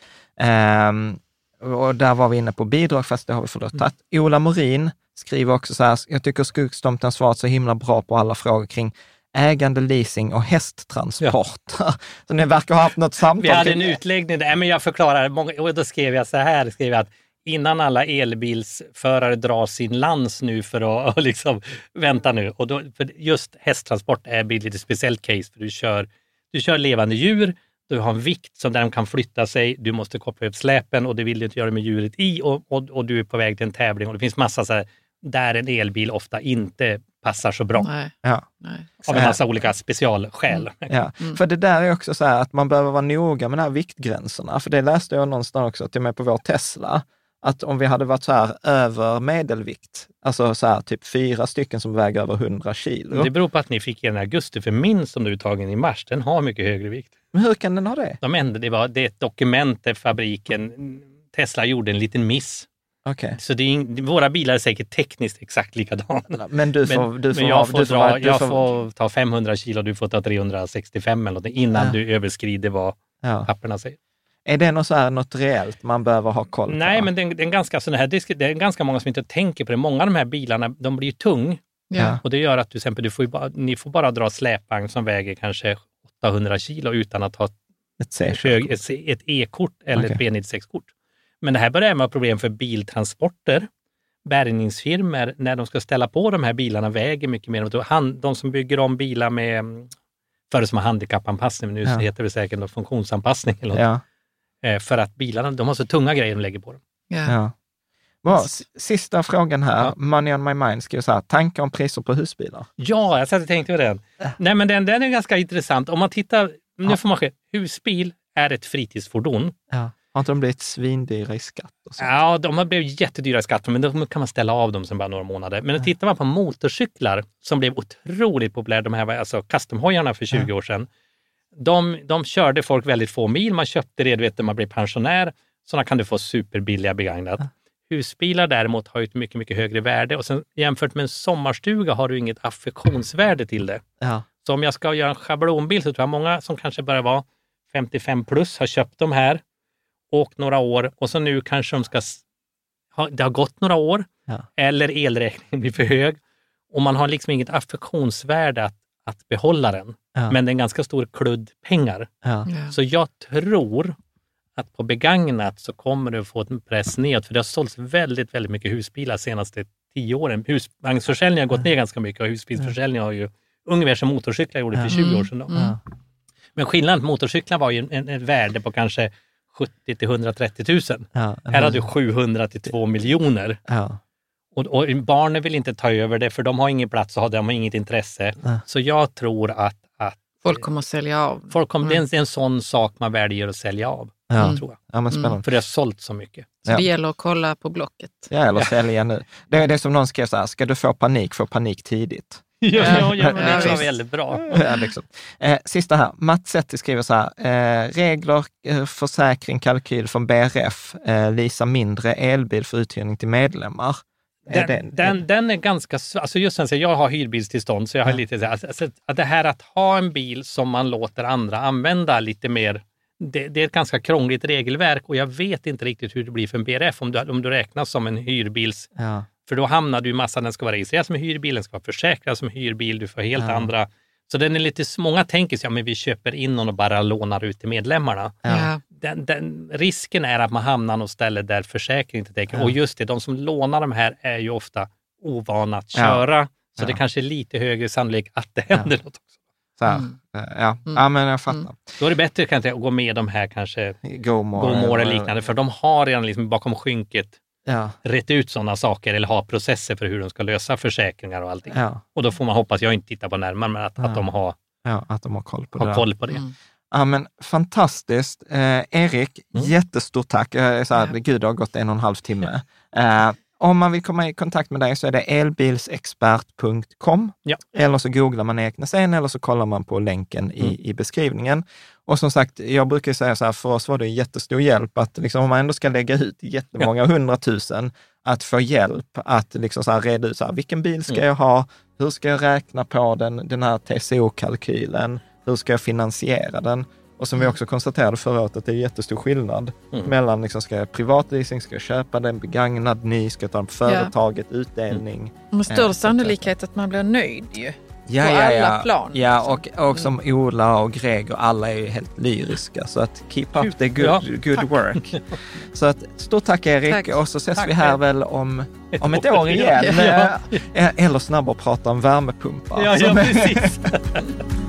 Ehm, och där var vi inne på bidrag, fast det har vi förlåtat. Ola Morin skriver också så här, jag tycker Skogstomten svarat så himla bra på alla frågor kring ägande, leasing och hästtransporter. Så ni verkar ha haft något samtal. Vi hade en utläggning där, men jag förklarar, många, och då skrev jag så här, skrev jag att innan alla elbilsförare drar sin lans nu för att liksom, vänta nu. Och då, för just hästtransport är ett lite speciellt case, för du kör, du kör levande djur, du har en vikt som de kan flytta sig, du måste koppla upp släpen och det vill du inte göra med djuret i och, och, och du är på väg till en tävling och det finns massa så här, där en elbil ofta inte passar så bra Nej, Ja. nej. av en massa olika specialskäl. Ja, för det där är också så här att man behöver vara noga med de här viktgränserna. För det läste jag någonstans också, till och med på vår Tesla, att om vi hade varit så här över medelvikt, alltså så här typ fyra stycken som väger över 100 kilo. Det beror på att ni fick en i augusti, för min som du är tagen i mars, den har mycket högre vikt. Men hur kan den ha det? De ändrade, det, var, det är ett dokument där fabriken, Tesla gjorde en liten miss. Okej. Så det är, våra bilar är säkert tekniskt exakt likadana. Men du får, Men, du får, men jag, får, du dra, vara- du jag får- får ta 500 kilo, du får ta 365 eller något innan Ja. du överskrider vad ja. papperna säger. Är det något, så här, något reellt man behöver ha koll på? Nej, men det är, det, är en ganska, sån här, det är ganska många som inte tänker på det. Många av de här bilarna, de blir ju tung Ja. och det gör att du, exempel, du får ju bara, ni får bara dra släpvagn som väger kanske 800 kilo utan att ha Ett ett, ett E-kort eller Okej. ett B96-kort. Men det här börjar med problem för biltransporter. Bärgningsfirmor, när de ska ställa på de här bilarna, väger mycket mer. De som bygger om bilar med, mm, förr som har handikappanpassning, men nu Ja. heter det säkert något funktionsanpassning. Eller något. Ja, Eh, För att bilarna, de har så tunga grejer de lägger på dem. Ja. ja. Bra. Sista frågan här, Ja. Money on my mind, skriver så här, tankar om priser på husbilar? Ja, jag satt och tänkte på den. Nej, men den, den är ganska intressant. Om man tittar, nu får man se, husbil är ett fritidsfordon. Ja. Har inte de blivit svindyra i skatt? Och så? Ja, de har blivit jättedyra i skatt, men då kan man ställa av dem sen bara några månader. Men tittar man på motorcyklar som blev otroligt populära, de här var alltså custom-hojarna för 20 år sedan. De, de körde folk väldigt få mil. Man köpte det du vet, när man blev pensionär. Sådana kan du få superbilliga begagnat. Husbilar däremot har ju ett mycket, mycket högre värde och sen jämfört med en sommarstuga har du inget affektionsvärde till det. Ja. Så om jag ska göra en schablonbil så tror jag många som kanske börjar vara 55 plus har köpt de här, åkt några år och så nu kanske de ska... Ha, det har gått några år Ja. eller elräkningen blir för hög och man har liksom inget affektionsvärde att, att behålla den. Ja. Men det är en ganska stor kludd pengar. Ja. Så jag tror att på begagnat så kommer du få en press nedåt, för det har sålts väldigt, väldigt mycket husbilar de senaste tio åren. Husvagnsförsäljningen har gått ner ganska mycket och husbilsförsäljningen har ju ungefär som motorcyklar gjorde för 20 år sedan. Då. Ja. Men skillnaden på motorcyklar var ju en, en, ett värde på kanske 70 till 130 000. Ja. Här har du 700 till 2 miljoner. Ja. Och, och barnen vill inte ta över det, för de har ingen plats och har- de har inget intresse. Nej. Så jag tror att, att Folk kommer att sälja av. folk kommer, det, är en, det är en sån sak man väljer att sälja av. Ja. Tror jag. ja, men spännande. För det har sålt så mycket. Så Ja. det gäller att kolla på Blocket. Ja, eller sälja nu. Det är det som någon skrev så här, ska du få panik, få panik tidigt. Ja, ja, Ja, det var väldigt bra. Ja, liksom. eh, sista här, Mats Zetti skriver så här, eh, regler, eh, försäkring, kalkyl från BRF, eh, Lisa mindre elbil för uthyrning till medlemmar. Den, det- den, den är ganska, alltså just sen, så jag har hyrbilstillstånd, så jag har Ja. lite så här, alltså, alltså, att det här att ha en bil som man låter andra använda lite mer, det, det är ett ganska krångligt regelverk och jag vet inte riktigt hur det blir för en BRF om du, om du räknas som en hyrbils, Ja, för då hamnar du i massa, den ska vara registrerad som hyrbil, den ska vara försäkrad som hyrbil, du får helt Ja. andra, så den är lite, många tänker sig, ja men vi köper in någon och bara lånar ut till medlemmarna. ja, Den, den, risken är att man hamnar något ställe där försäkring inte täcker. Ja. Och just det, de som lånar de här är ju ofta ovana att Ja. köra. Så Ja. det kanske är lite högre sannolik att det händer något också. så här, Mm. eh, ja. ja, men jag fattar. Då är det bättre kanske att gå med de här kanske GoMore. GoMore eller liknande, för de har redan liksom bakom skynket Ja, rätt ut sådana saker eller har processer för hur de ska lösa försäkringar och allting. ja, Och då får man hoppas, jag inte tittat på närmare, men att, Ja. att de har, ja, att de har koll på det har där. koll på det. Mm. Ja, men fantastiskt. Eh, Erik, Mm. jättestort tack. Jag är så här, Ja. Gud, det har gått en och en halv timme. Eh, Om man vill komma i kontakt med dig så är det elbilsexpert.com. Ja. Eller så googlar man Erik Nässén eller så kollar man på länken i, Mm. i beskrivningen. Och som sagt, jag brukar säga så här, för oss var det en jättestor hjälp att liksom, om man ändå ska lägga ut jättemånga hundratusen, att få hjälp att liksom så här reda ut, så här, vilken bil ska Mm. jag ha? Hur ska jag räkna på den, den här TCO-kalkylen? Hur ska jag finansiera den? Och som vi också konstaterade förra året, att det är jättestor skillnad Mm. mellan, liksom, ska jag privatleasing, ska jag köpa den begagnad, ny, ska jag ta den på företaget, utdelning? Med Eh, större sannolikhet att man blir nöjd ju. Ja, på ja, alla ja. plan, Ja, liksom. och, och som Ola och Greg och alla är ju helt lyriska. Så att keep up the good, Ja, good tack. work. Så att stort tack Erik Tack. och så ses Tack vi här väl om, Ett om ett år. år igen. Ja. Eh, Eller snabbare prata om värmepumpar. Ja, ja, precis.